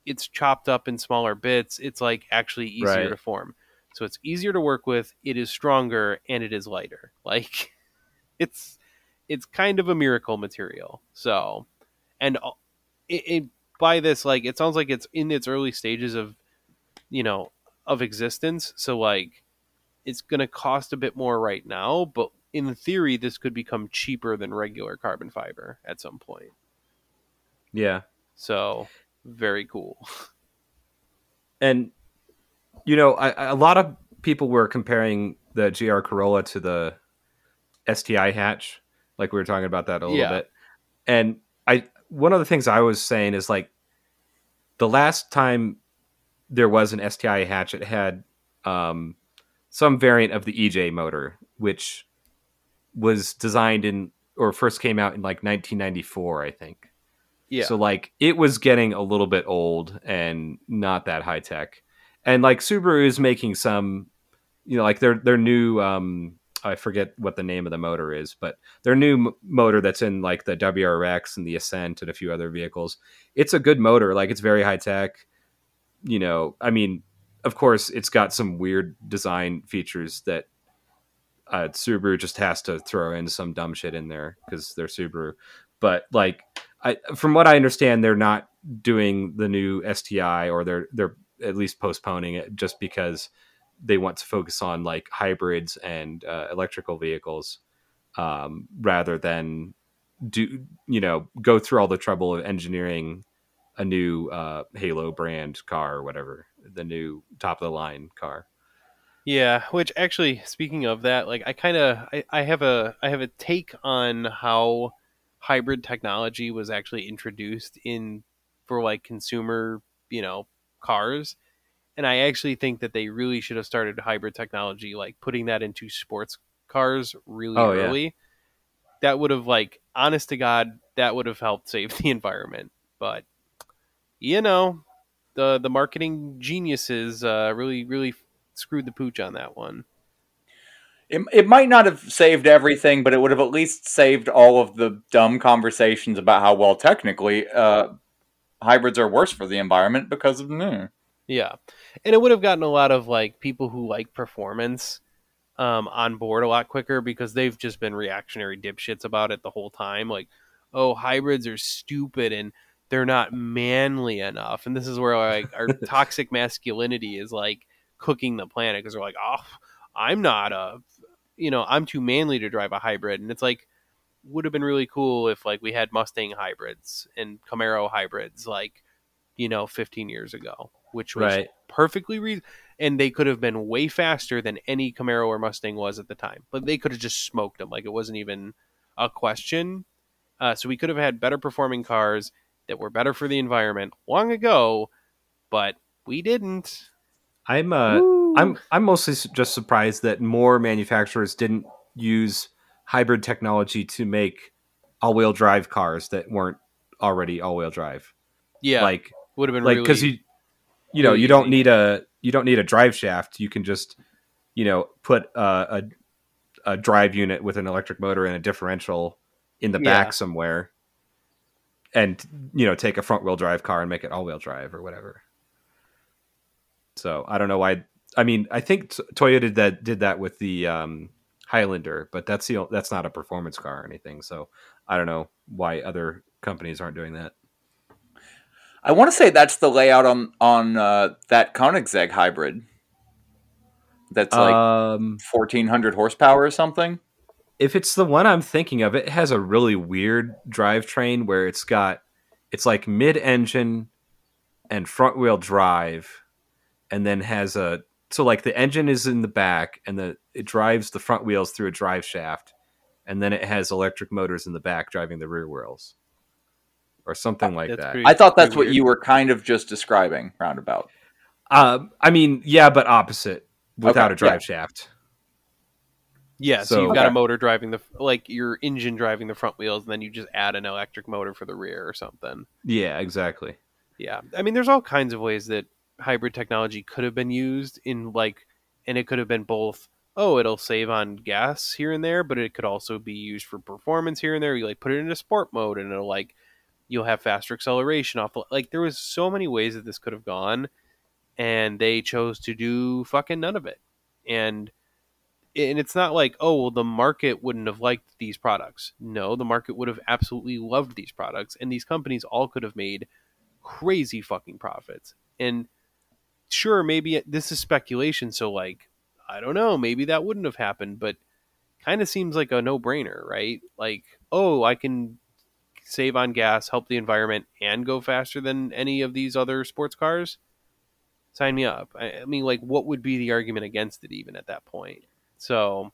it's chopped up in smaller bits. It's like actually easier Right. to form, so it's easier to work with. It is stronger and it is lighter. Like it's it's kind of a miracle material. So and uh, it, it by this like it sounds like it's in its early stages of you know of existence so like it's going to cost a bit more right now but in theory this could become cheaper than regular carbon fiber at some point yeah so very cool. And you know I, a lot of people were comparing the gr corolla to the sti hatch like we were talking about that a little Yeah. bit. And i one of the things i was saying is like the last time there was an sti hatch it had um, some variant of the ej motor which was designed in or first came out in like 1994 i think yeah so like it was getting a little bit old and not that high tech. And like Subaru is making some you know like their their new um I forget what the name of the motor is, but their new motor that's in like the WRX and the Ascent and a few other vehicles. It's a good motor, like it's very high tech. You know, I mean, of course, it's got some weird design features that uh, Subaru just has to throw in some dumb shit in there because they're Subaru. But like, I from what I understand, they're not doing the new STI, or they're they're at least postponing it just because they want to focus on like hybrids and uh, electrical vehicles um, rather than do you know go through all the trouble of engineering a new uh, Halo brand car or whatever the new top of the line car. Yeah, which actually, speaking of that, like I kind of, I, I have a, I have a take on how hybrid technology was actually introduced in for like consumer, you know, cars. And I actually think that they really should have started hybrid technology, like putting that into sports cars really Oh, yeah. early. That would have like honest to God, that would have helped save the environment. But you know, the the marketing geniuses uh, really really screwed the pooch on that one. It, it might not have saved everything, but it would have at least saved all of the dumb conversations about how well technically uh, hybrids are worse for the environment because of mm. Yeah, and it would have gotten a lot of like people who like performance um, on board a lot quicker because they've just been reactionary dipshits about it the whole time. Like, oh, hybrids are stupid and they're not manly enough, and this is where like our toxic masculinity is like cooking the planet because they're like, oh, I'm not a, you know, I'm too manly to drive a hybrid, and it's like would have been really cool if like we had Mustang hybrids and Camaro hybrids like you know 15 years ago, which was Right. perfectly re- and they could have been way faster than any Camaro or Mustang was at the time. But they could have just smoked them like it wasn't even a question. Uh, so we could have had better performing cars that were better for the environment long ago, but we didn't. I'm uh, I'm I'm mostly just surprised that more manufacturers didn't use hybrid technology to make all-wheel drive cars that weren't already all-wheel drive. Yeah, Like would have been like really because you you know really you don't easy. need a you don't need a drive shaft. You can just you know put uh, a a drive unit with an electric motor and a differential in the Yeah. back somewhere, and you know take a front wheel drive car and make it all wheel drive or whatever. So I don't know why. I mean, I think Toyota did that did that with the um, Highlander, but that's the that's not a performance car or anything. So I don't know why other companies aren't doing that. I want to say that's the layout on on uh, that Koenigsegg hybrid. That's like um, fourteen hundred horsepower or something. if it's the one I'm thinking of, it has a really weird drivetrain where it's got it's like mid-engine and front-wheel drive, and then has a so like the engine is in the back and the it drives the front wheels through a drive shaft, and then it has electric motors in the back driving the rear wheels, or something like That's that. pretty- I thought that's what weird. you were kind of just describing, roundabout. Um, I mean, yeah, but opposite without Okay, a drive yeah. shaft. Yeah, so, So- you've got a motor driving the like your engine driving the front wheels, and then you just add an electric motor for the rear or something. Yeah, exactly. Yeah, I mean, there's all kinds of ways that hybrid technology could have been used in like, and it could have been both. Oh, it'll save on gas here and there, but it could also be used for performance here and there. You like put it into sport mode, and it'll like you'll have faster acceleration off. Like there was so many ways that this could have gone, and they chose to do fucking none of it. And and it's not like oh well the market wouldn't have liked these products. No, the market would have absolutely loved these products, and these companies all could have made crazy fucking profits. And sure, maybe this is speculation, so like I don't know, maybe that wouldn't have happened, but kind of seems like a no-brainer, right? Like, oh, I can save on gas, help the environment, and go faster than any of these other sports cars. Sign me up. I, I mean, like, what would be the argument against it even at that point? So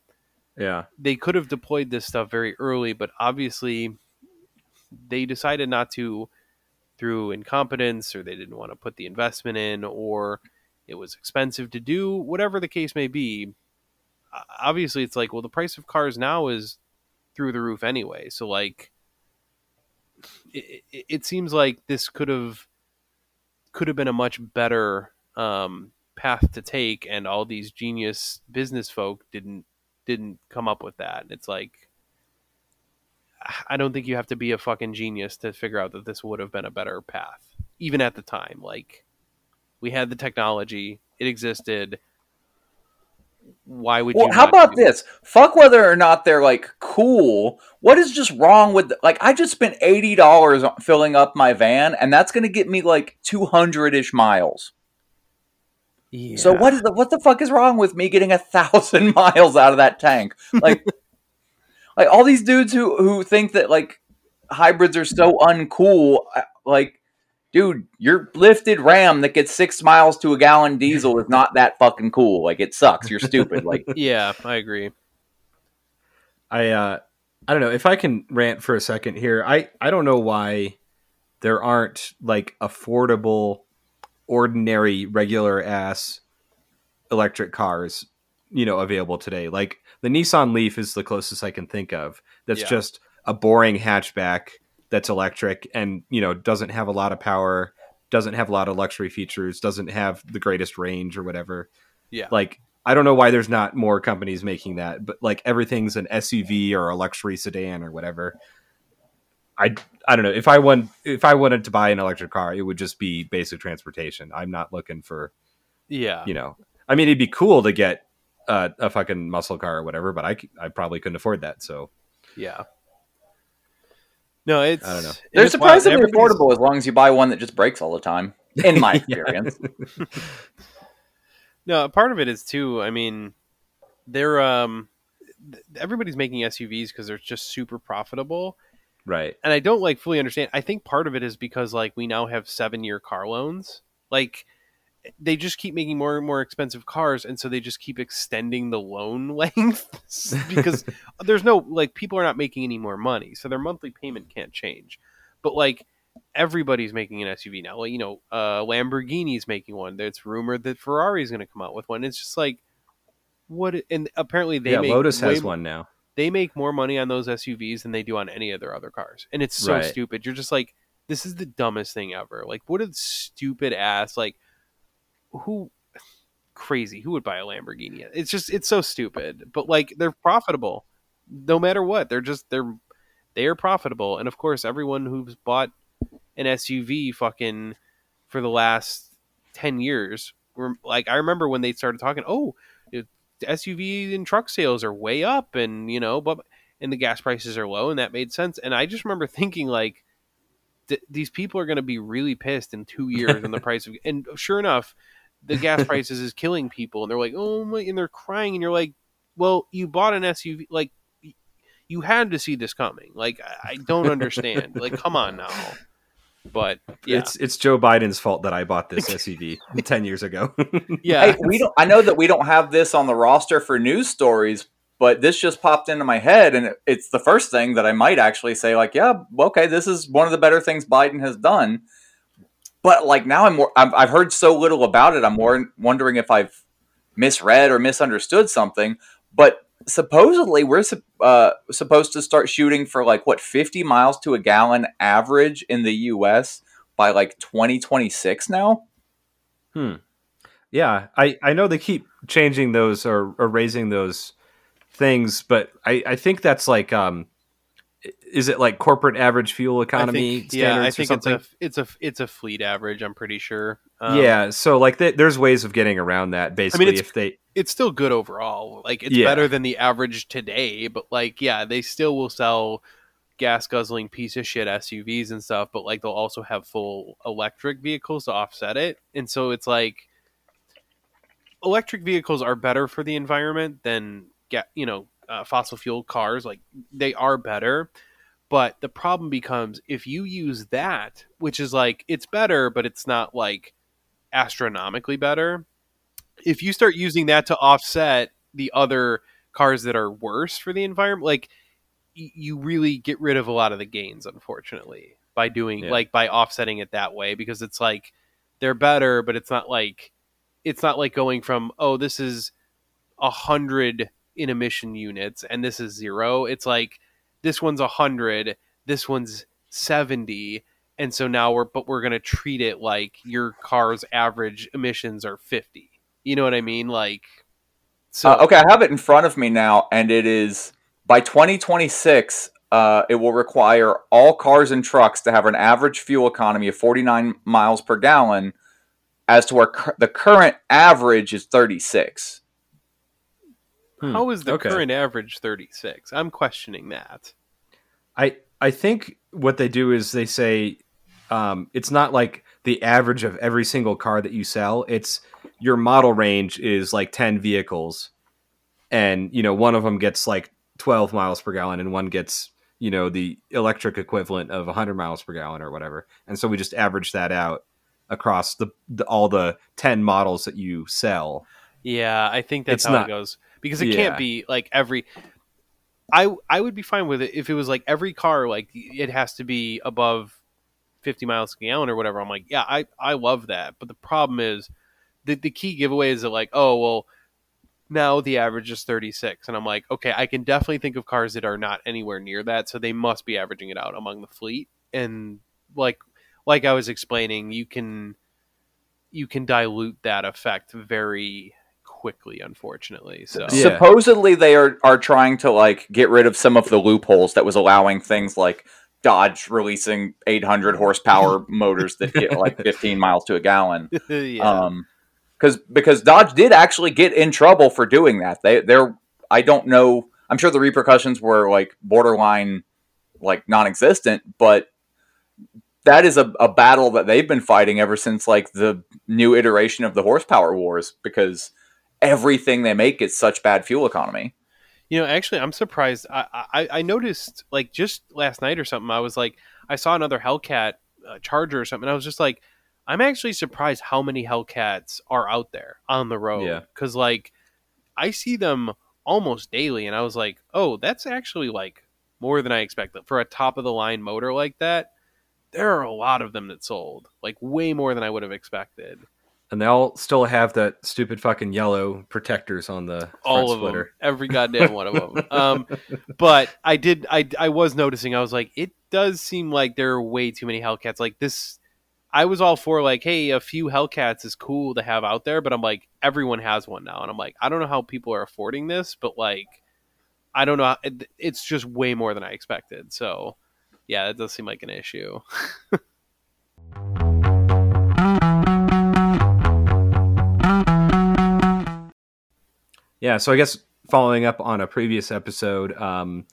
Yeah. they could have deployed this stuff very early, but obviously they decided not to through incompetence or they didn't want to put the investment in or it was expensive to do, whatever the case may be. Obviously, it's like, well, the price of cars now is through the roof anyway. So, like, it, it, seems like this could have could have been a much better um, path to take, and all these genius business folk didn't didn't come up with that. It's like I don't think you have to be a fucking genius to figure out that this would have been a better path, even at the time. Like we had the technology, it existed. Why would Well, you? how about do it? this? Fuck whether or not they're like cool. What is just wrong with like I just spent eighty dollars filling up my van, and that's going to get me like two hundred ish miles. Yeah. So Yeah. what is the what the fuck is wrong with me getting a thousand miles out of that tank? Like, like all these dudes who who think that like hybrids are so uncool. uh, Like, dude, your lifted Ram that gets six miles to a gallon diesel is not that fucking cool. Like, it sucks. You're stupid. Like, Yeah, I agree. I uh I don't know if I can rant for a second here. I I don't know why there aren't like affordable, ordinary, regular ass electric cars, you know, available today. Like the Nissan Leaf is the closest I can think of. That's Yeah. just a boring hatchback that's electric and you know doesn't have a lot of power, doesn't have a lot of luxury features, doesn't have the greatest range or whatever. Yeah. Like I don't know why there's not more companies making that, but like everything's an SUV or a luxury sedan or whatever. I I don't know if I want if I wanted to buy an electric car, it would just be basic transportation. I'm not looking for yeah. you know. I mean, it'd be cool to get uh, a fucking muscle car or whatever, but I, I probably couldn't afford that. So Yeah. No, it's I don't know. They're it's surprisingly affordable as long as you buy one that just breaks all the time. In my experience, No, part of it is too. I mean, they're um, everybody's making SUVs because they're just super profitable, right, and I don't like fully understand. I think part of it is because like we now have seven year car loans, like they just keep making more and more expensive cars, and so they just keep extending the loan length because there's no like people are not making any more money, so their monthly payment can't change. But like everybody's making an SUV now. Like you know, uh, Lamborghini's making one. It's rumored that Ferrari's going to come out with one. It's just like what? And apparently they yeah, make Lotus has more- one now. they make more money on those SUVs than they do on any of their other cars. And it's so Right. stupid. You're just like, this is the dumbest thing ever. Like, what a stupid ass, like, who, crazy, who would buy a Lamborghini? It's just, it's so stupid. But, like, they're profitable no matter what. They're just, they're, they are profitable. And of course, everyone who's bought an SUV fucking for the last 10 years, were, like, I remember when they started talking, oh, SUV and truck sales are way up, and you know, but and the gas prices are low, and that made sense. And I just remember thinking like, th- these people are going to be really pissed in two years when the price of, and sure enough, the gas prices is killing people, and they're like, oh my, and they're crying, and you're like, well, you bought an SUV, like, you had to see this coming. Like, I, I don't understand. like, come on now. But yeah, It's it's Joe Biden's fault that I bought this SUV ten years ago. yeah, Hey, we don't. I know that we don't have this on the roster for news stories, but this just popped into my head, and it, it's the first thing that I might actually say, like, yeah, okay, this is one of the better things Biden has done. But like now, I'm more. I've, I've heard so little about it. I'm more wondering if I've misread or misunderstood something. But supposedly, we're uh, supposed to start shooting for like what 50 miles to a gallon average in the U.S. by like 2026 now. Hmm. Yeah, I, I know they keep changing those or, or raising those things, but I, I think that's like um, is it like corporate average fuel economy I think, yeah, I think it's a it's a it's a fleet average. I'm pretty sure. Um, yeah, so like th- there's ways of getting around that. Basically, it's- if they it's still good overall. Like it's Yeah. better than the average today, but like yeah, they still will sell gas guzzling piece of shit SUVs and stuff, but like they'll also have full electric vehicles to offset it. And so it's like electric vehicles are better for the environment than get, you know, uh, fossil fuel cars. Like they are better. But the problem becomes if you use that, which is like it's better, but it's not like astronomically better. If you start using that to offset the other cars that are worse for the environment, like y- you really get rid of a lot of the gains, unfortunately, by doing Yeah. like by offsetting it that way because it's like they're better, but it's not like it's not like going from oh this is a hundred in emission units and this is zero. It's like this one's a hundred, this one's seventy, and so now we're but we're gonna treat it like your car's average emissions are fifty. You know what I mean? Like so Uh, okay, I have it in front of me now, and it is by 2026. Uh, it will require all cars and trucks to have an average fuel economy of 49 miles per gallon, as to where the current average is 36. Hmm, how is the okay. current average thirty six? I'm questioning that. I I think what they do is they say um, it's not like the average of every single car that you sell. It's your model range is like ten vehicles, and you know one of them gets like twelve miles per gallon, and one gets you know the electric equivalent of hundred miles per gallon or whatever. And so we just average that out across the, the all the ten models that you sell. Yeah, I think that's It's how not- it goes because it Yeah. can't be like every. I I would be fine with it if it was like every car like it has to be above 50 miles per gallon or whatever. I'm like, yeah, I I love that. But the problem is the the key giveaway is that like, oh well, now the average is 36, and I'm like, okay, I can definitely think of cars that are not anywhere near that, so they must be averaging it out among the fleet. And like like I was explaining, you can you can dilute that effect very quickly unfortunately so Yeah. Supposedly they are are trying to like get rid of some of the loopholes that was allowing things like Dodge releasing 800 horsepower motors that get like 15 miles to a gallon. yeah. Um, because because Dodge did actually get in trouble for doing that. They they're I don't know. I'm sure the repercussions were like borderline, like non-existent, but that is a, a battle that they've been fighting ever since like the new iteration of the horsepower wars because everything they make gets such bad fuel economy. You know, actually, I'm surprised. I, I I noticed like just last night or something. I was like, I saw another Hellcat uh, Charger or something. And I was just like, I'm actually surprised how many Hellcats are out there on the road. Yeah. because like I see them almost daily, and I was like, oh, that's actually like more than I expected for a top of the line motor like that. There are a lot of them that sold, like way more than I would have expected. And they all still have that stupid fucking yellow protectors on the all of splitter. them, every goddamn one of them. Um, but I did, I, I was noticing. I was like, it does seem like there are way too many Hellcats. Like this, I was all for like, hey, a few Hellcats is cool to have out there, but I'm like, everyone has one now, and I'm like, I don't know how people are affording this, but like, I don't know. How, it, it's just way more than I expected. So, yeah, it does seem like an issue. Yeah, so I guess following up on a previous episode, um,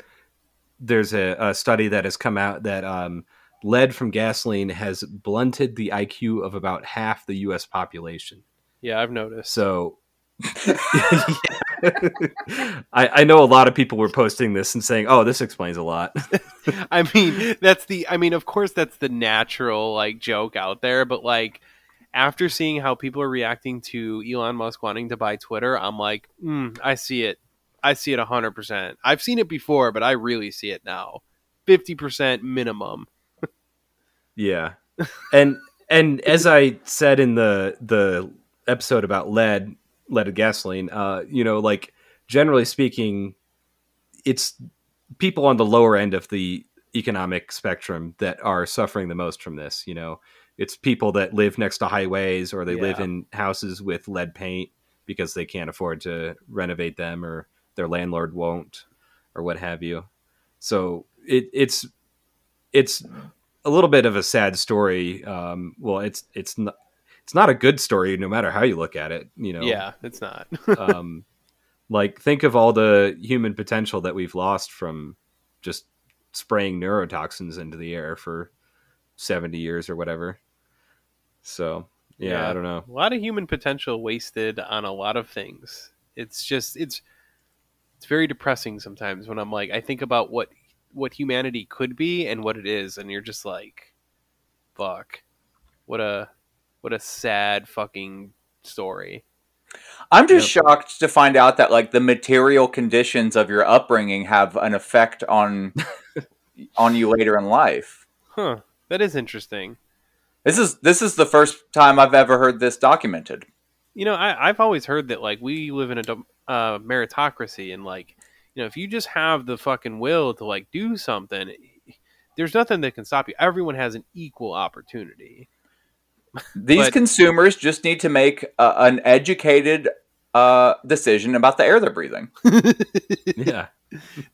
there's a, a study that has come out that um, lead from gasoline has blunted the IQ of about half the U.S. population. Yeah, I've noticed. So I, I know a lot of people were posting this and saying, "Oh, this explains a lot." I mean, that's the. I mean, of course, that's the natural like joke out there, but like after seeing how people are reacting to Elon Musk wanting to buy Twitter, I'm like, mm, I see it. I see it hundred percent. I've seen it before, but I really see it now. Fifty percent minimum. Yeah, and and as I said in the the episode about lead, leaded gasoline, uh, you know, like generally speaking, it's people on the lower end of the economic spectrum that are suffering the most from this. You know, it's people that live next to highways or they live in houses with lead paint because they can't afford to renovate them or their landlord won't or what have you. So it, it's it's a little bit of a sad story. Um, well, it's it's not it's not a good story no matter how you look at it. You know, Yeah, it's not. um, like think of all the human potential that we've lost from just spraying neurotoxins into the air for 70 years or whatever so yeah, Yeah. i don't know a lot of human potential wasted on a lot of things. It's just it's it's very depressing sometimes when I'm like I think about what what humanity could be and what it is and you're just like fuck. What a what a sad fucking story. I'm just shocked to find out that like the material conditions of your upbringing have an effect on on you later in life. Huh. That is interesting. This is this is the first time I've ever heard this documented. You know, I, I've always heard that like we live in a uh, meritocracy, and like you know, if you just have the fucking will to like do something, there's nothing that can stop you. Everyone has an equal opportunity. These But- consumers just need to make a, an educated uh, decision about the air they're breathing. yeah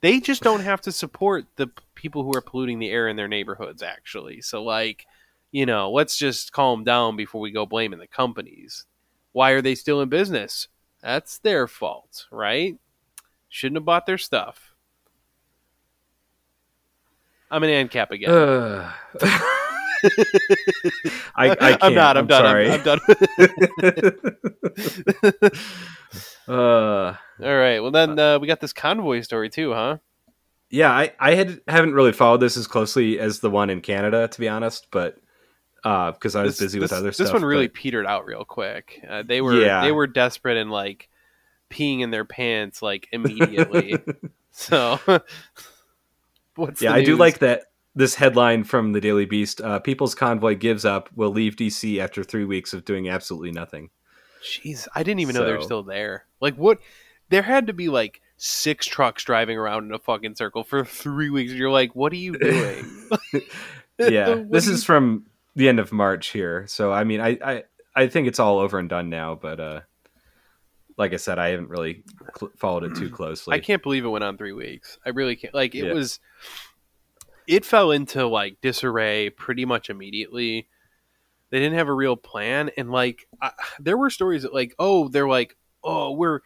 They just don't have to support the p- people who are polluting the air in their neighborhoods. Actually, so like, you know, let's just calm down before we go blaming the companies. Why are they still in business? That's their fault, right? Shouldn't have bought their stuff. I'm an ANCAP again. Ugh. I, I can't. am not. I'm, done. sorry. I'm, I'm done. uh, All right. Well, then uh, we got this convoy story too, huh? Yeah, I, I had haven't really followed this as closely as the one in Canada, to be honest, but because I was This- busy with this- other stuff. This one really but- petered out real quick. Uh, they were Yeah. they were desperate and like peeing in their pants like immediately. So, what's yeah, I do like that. This headline from the Daily Beast: uh, "People's Convoy gives up, will leave DC after three weeks of doing absolutely nothing." Jeez, I didn't even know they were So- still there. Like, what? There had to be like six trucks driving around in a fucking circle for three weeks. You're like, what are you doing? yeah, this is from the end of March here, so I mean, I, I I think it's all over and done now. But uh, like I said, I haven't really cl- followed it too closely. I can't believe it went on three weeks. I really can't. Like, it Yeah. was. It fell into like disarray pretty much immediately. They didn't have a real plan, and like I, there were stories that like, oh, they're like, oh, we're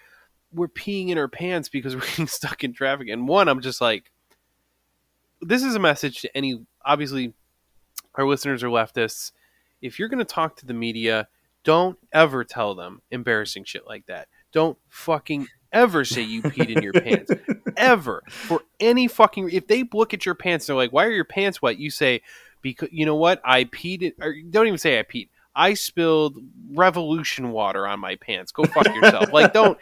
we're peeing in our pants because we're getting stuck in traffic. And one, I'm just like, this is a message to any. Obviously, our listeners are leftists. If you're going to talk to the media, don't ever tell them embarrassing shit like that. Don't fucking ever say you peed in your pants. Ever. For any fucking if they look at your pants and they're like, "Why are your pants wet?" You say, "Because you know what? I peed it." Or don't even say I peed. I spilled revolution water on my pants. Go fuck yourself. like don't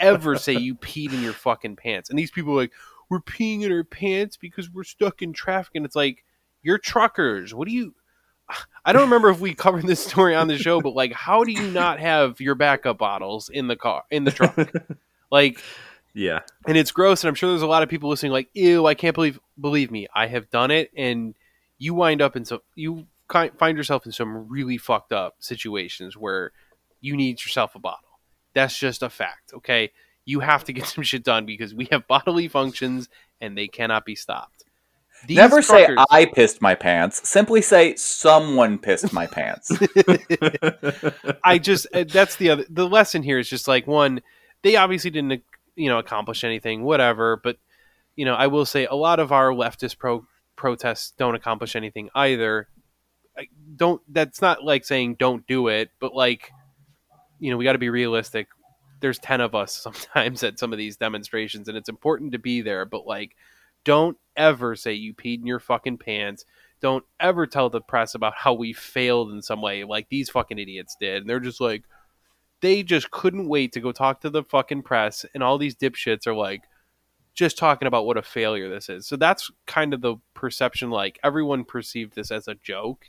ever say you peed in your fucking pants. And these people are like, "We're peeing in our pants because we're stuck in traffic." And it's like, "You're truckers. What do you I don't remember if we covered this story on the show, but like, how do you not have your backup bottles in the car in the truck? like, yeah, and it's gross. And I'm sure there's a lot of people listening, like, ew, I can't believe. Believe me, I have done it, and you wind up in so You find yourself in some really fucked up situations where you need yourself a bottle. That's just a fact. Okay, you have to get some shit done because we have bodily functions and they cannot be stopped. These Never say I pissed my pants. Simply say someone pissed my pants. I just uh, that's the other the lesson here is just like one they obviously didn't you know accomplish anything whatever but you know I will say a lot of our leftist pro protests don't accomplish anything either Don't that's not like saying don't do it but like you know we got to be realistic. There's 10 of us sometimes at some of these demonstrations and it's important to be there but like don't ever say you peed in your fucking pants. Don't ever tell the press about how we failed in some way like these fucking idiots did. And they're just like they just couldn't wait to go talk to the fucking press and all these dipshits are like just talking about what a failure this is. So that's kind of the perception like everyone perceived this as a joke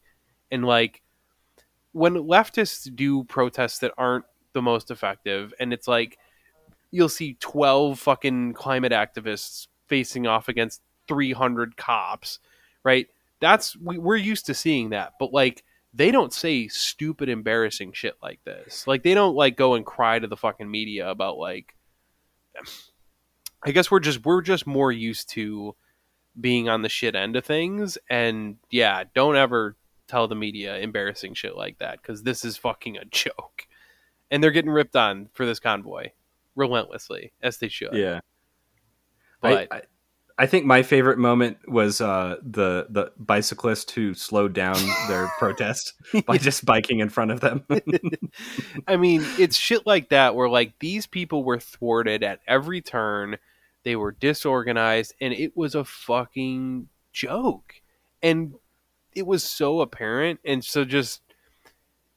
and like when leftists do protests that aren't the most effective and it's like you'll see 12 fucking climate activists facing off against 300 cops right? That's we, we're used to seeing that but like they don't say stupid embarrassing shit like this. Like they don't like go and cry to the fucking media about like i guess we're just we're just more used to being on the shit end of things and yeah don't ever tell the media embarrassing shit like that because this is fucking a joke and they're getting ripped on for this convoy relentlessly as they should yeah. but I, I, I think my favorite moment was uh, the the bicyclist who slowed down their protest by just biking in front of them. I mean, it's shit like that where like these people were thwarted at every turn. They were disorganized and it was a fucking joke. And it was so apparent and so just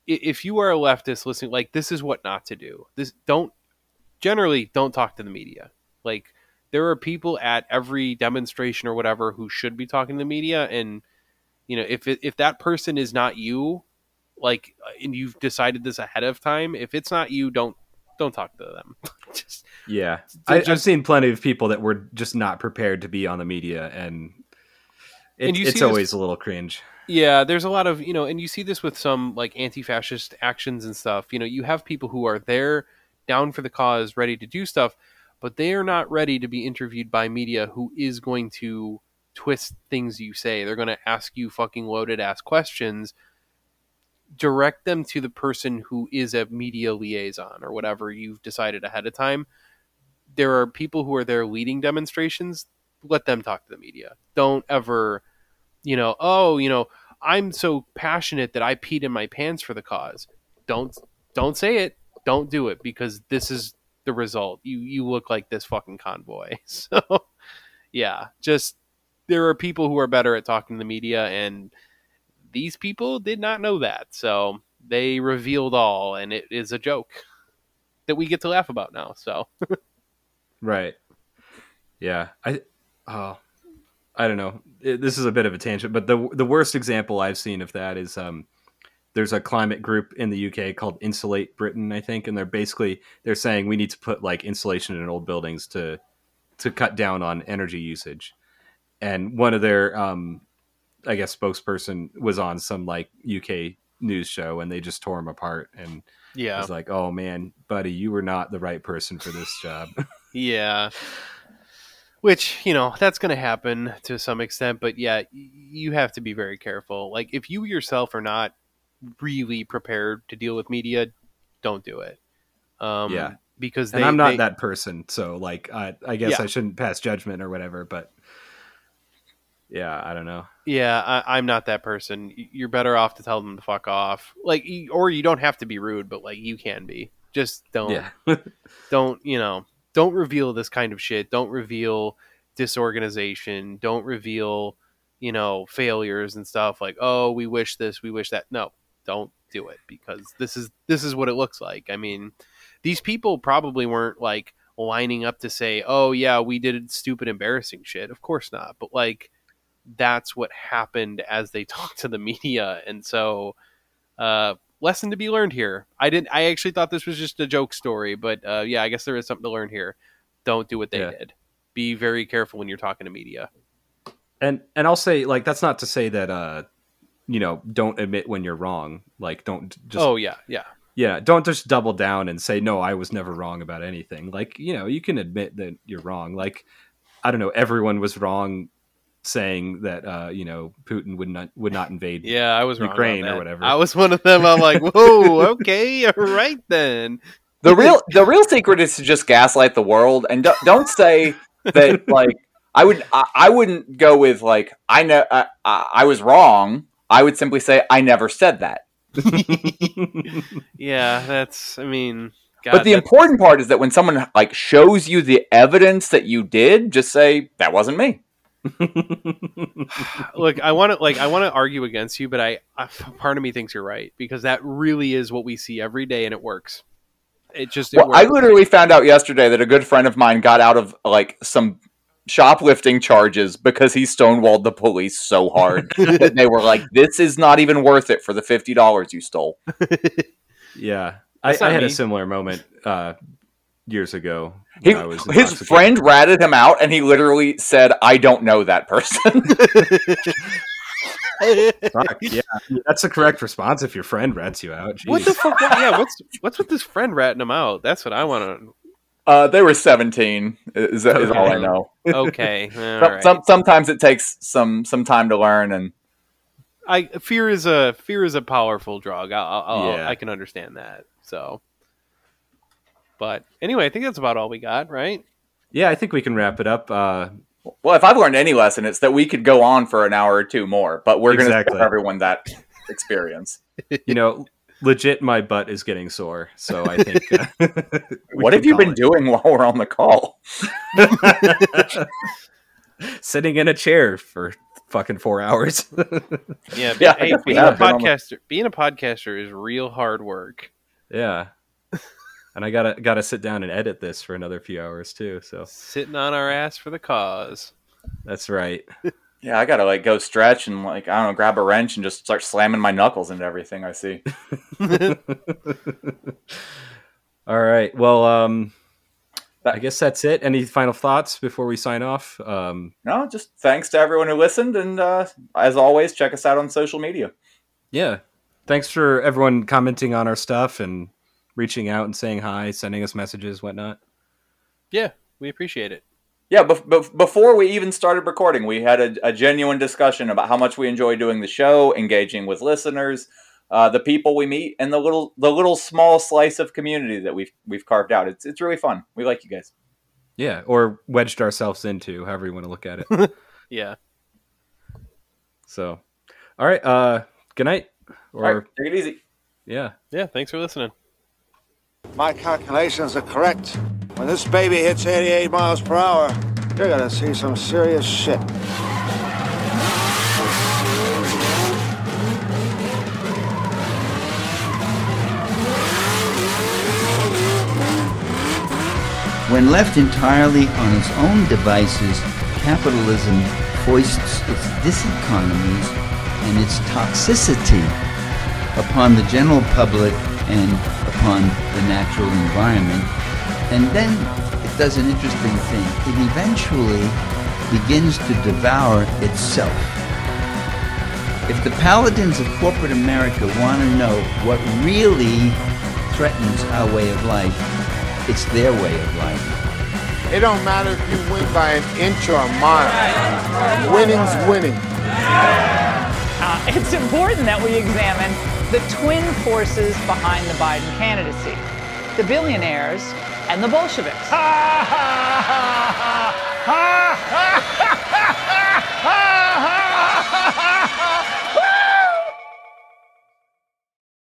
if you are a leftist listening like this is what not to do. This don't generally don't talk to the media. Like there are people at every demonstration or whatever who should be talking to the media and you know if it, if that person is not you like uh, and you've decided this ahead of time if it's not you don't don't talk to them just yeah, I, I've seen plenty of people that were just not prepared to be on the media, and, it, And you see it's this- always a little cringe. yeah there's a lot of you know and you see this with some like anti-fascist actions and stuff. You know you have people who are there down for the cause ready to do stuff but they are not ready to be interviewed by media who is going to twist things you say. They're going to ask you fucking loaded ass questions direct them to the person who is a media liaison or whatever you've decided ahead of time. There are people who are there leading demonstrations let them talk to the media. Don't ever you know oh you know i'm so passionate that i peed in my pants for the cause. Don't don't say it. Don't do it because this is the result. You you look like this fucking convoy. So yeah just there are people who are better at talking to the media and these people did not know that. So they revealed all and it is a joke that we get to laugh about now so. Right. Yeah, I, oh, I don't know. It- this is a bit of a tangent, but the the worst example I've seen of that is um, there's a climate group in the UK called Insulate Britain, I think, and they're basically they're saying we need to put like insulation in old buildings to to cut down on energy usage. And one of their, um, I guess, spokesperson was on some like UK news show, and they just tore him apart and Yeah, was like, "Oh man, buddy, you were not the right person for this job." yeah. Which you know that's going to happen to some extent, but yeah, you have to be very careful. Like if you yourself are not really prepared to deal with media, don't do it. Um, Yeah. because they, and I'm not they- that person, so like I I guess Yeah. I shouldn't pass judgment or whatever, but yeah, I don't know. Yeah, I, I'm not that person. You're better off to tell them to fuck off. Like, or you don't have to be rude, but like you can be. Just don't, Yeah. don't you know? Don't reveal this kind of shit. Don't reveal disorganization. Don't reveal, you know, failures and stuff. Like, oh, we wish this, we wish that. No, don't do it because this is this is what it looks like. I mean, these people probably weren't like lining up to say, oh yeah, we did stupid, embarrassing shit. Of course not. But like that's what happened as they talked to the media and so uh lesson to be learned here i didn't i actually thought this was just a joke story but uh yeah i guess there is something to learn here don't do what they Yeah. did be very careful when you're talking to media and and I'll say like that's not to say that uh you know don't admit when you're wrong. Like don't just oh yeah yeah yeah don't just double down and say no I was never wrong about anything. Like you know you can admit that you're wrong. Like I don't know everyone was wrong saying that uh you know Putin would not would not invade. yeah i was Ukraine or whatever. i was one of them i'm like whoa okay all right then The real the real secret is to just gaslight the world and don't, don't say that like I would I, I wouldn't go with like I know I, I, I was wrong. I would simply say I never said that. yeah that's i mean God, but the that- important part is that when someone like shows you the evidence that you did, just say that wasn't me. look i want to like i want to argue against you but I, I part of me thinks you're right because that really is what we see every day and it works it just it Well, I literally found out yesterday that a good friend of mine got out of like some shoplifting charges because he stonewalled the police so hard that they were like, "This is not even worth it for the fifty dollars you stole." yeah, I, That's I not had me. a similar moment uh years ago. He, was his friend ratted him out, and he literally said, "I don't know that person." Fuck, yeah, that's the correct response if your friend rats you out. what the fuck yeah what's what's with this friend ratting him out that's what i want to. uh, they were seventeen. Is, is all I know. okay all Some, right. some, sometimes it takes some some time to learn, and I fear is a fear is a powerful drug. I, I, I'll- Yeah. I can understand that. So, but anyway, I think that's about all we got, right? Yeah, I think we can wrap it up. Uh, well, if I've learned any lesson, it's that we could go on for an hour or two more, but we're going to give everyone that experience. you know, legit, my butt is getting sore, so I think. Uh, what have you been it. doing while we're on the call? Sitting in a chair for fucking four hours. Yeah, Yeah, Hey, being a have the- podcaster, being a podcaster is real hard work. yeah, and I gotta gotta sit down and edit this for another few hours too. So Sitting on our ass for the cause. that's right. Yeah, I gotta like go stretch and like I don't know, grab a wrench and just start slamming my knuckles into everything I see. All right. Well, um, That- I guess that's it. Any final thoughts before we sign off? Um, No, just thanks to everyone who listened, and uh, as always, check us out on social media. yeah. Thanks for everyone commenting on our stuff and reaching out and saying hi, sending us messages, whatnot. Yeah, we appreciate it. Yeah, bef- bef- before we even started recording, we had a, a genuine discussion about how much we enjoy doing the show, engaging with listeners, uh, the people we meet, and the little the little small slice of community that we've we've carved out. It's it's really fun. We like you guys. Yeah, or wedged ourselves into, however you want to look at it. Yeah. so, all right. Uh, good night. Or All right, take it easy. yeah. Yeah. Thanks for listening. My calculations are correct. When this baby hits 88 miles per hour, you're gonna see some serious shit. When left entirely on its own devices, capitalism foists its diseconomies and its toxicity upon the general public and upon the natural environment. And then it does an interesting thing. It eventually begins to devour itself. If the paladins of corporate America want to know what really threatens our way of life, it's their way of life. It don't matter if you win by an inch or a mile. Winning's winning. Uh, it's important that we examine the twin forces behind the Biden candidacy the billionaires and the Bolsheviks.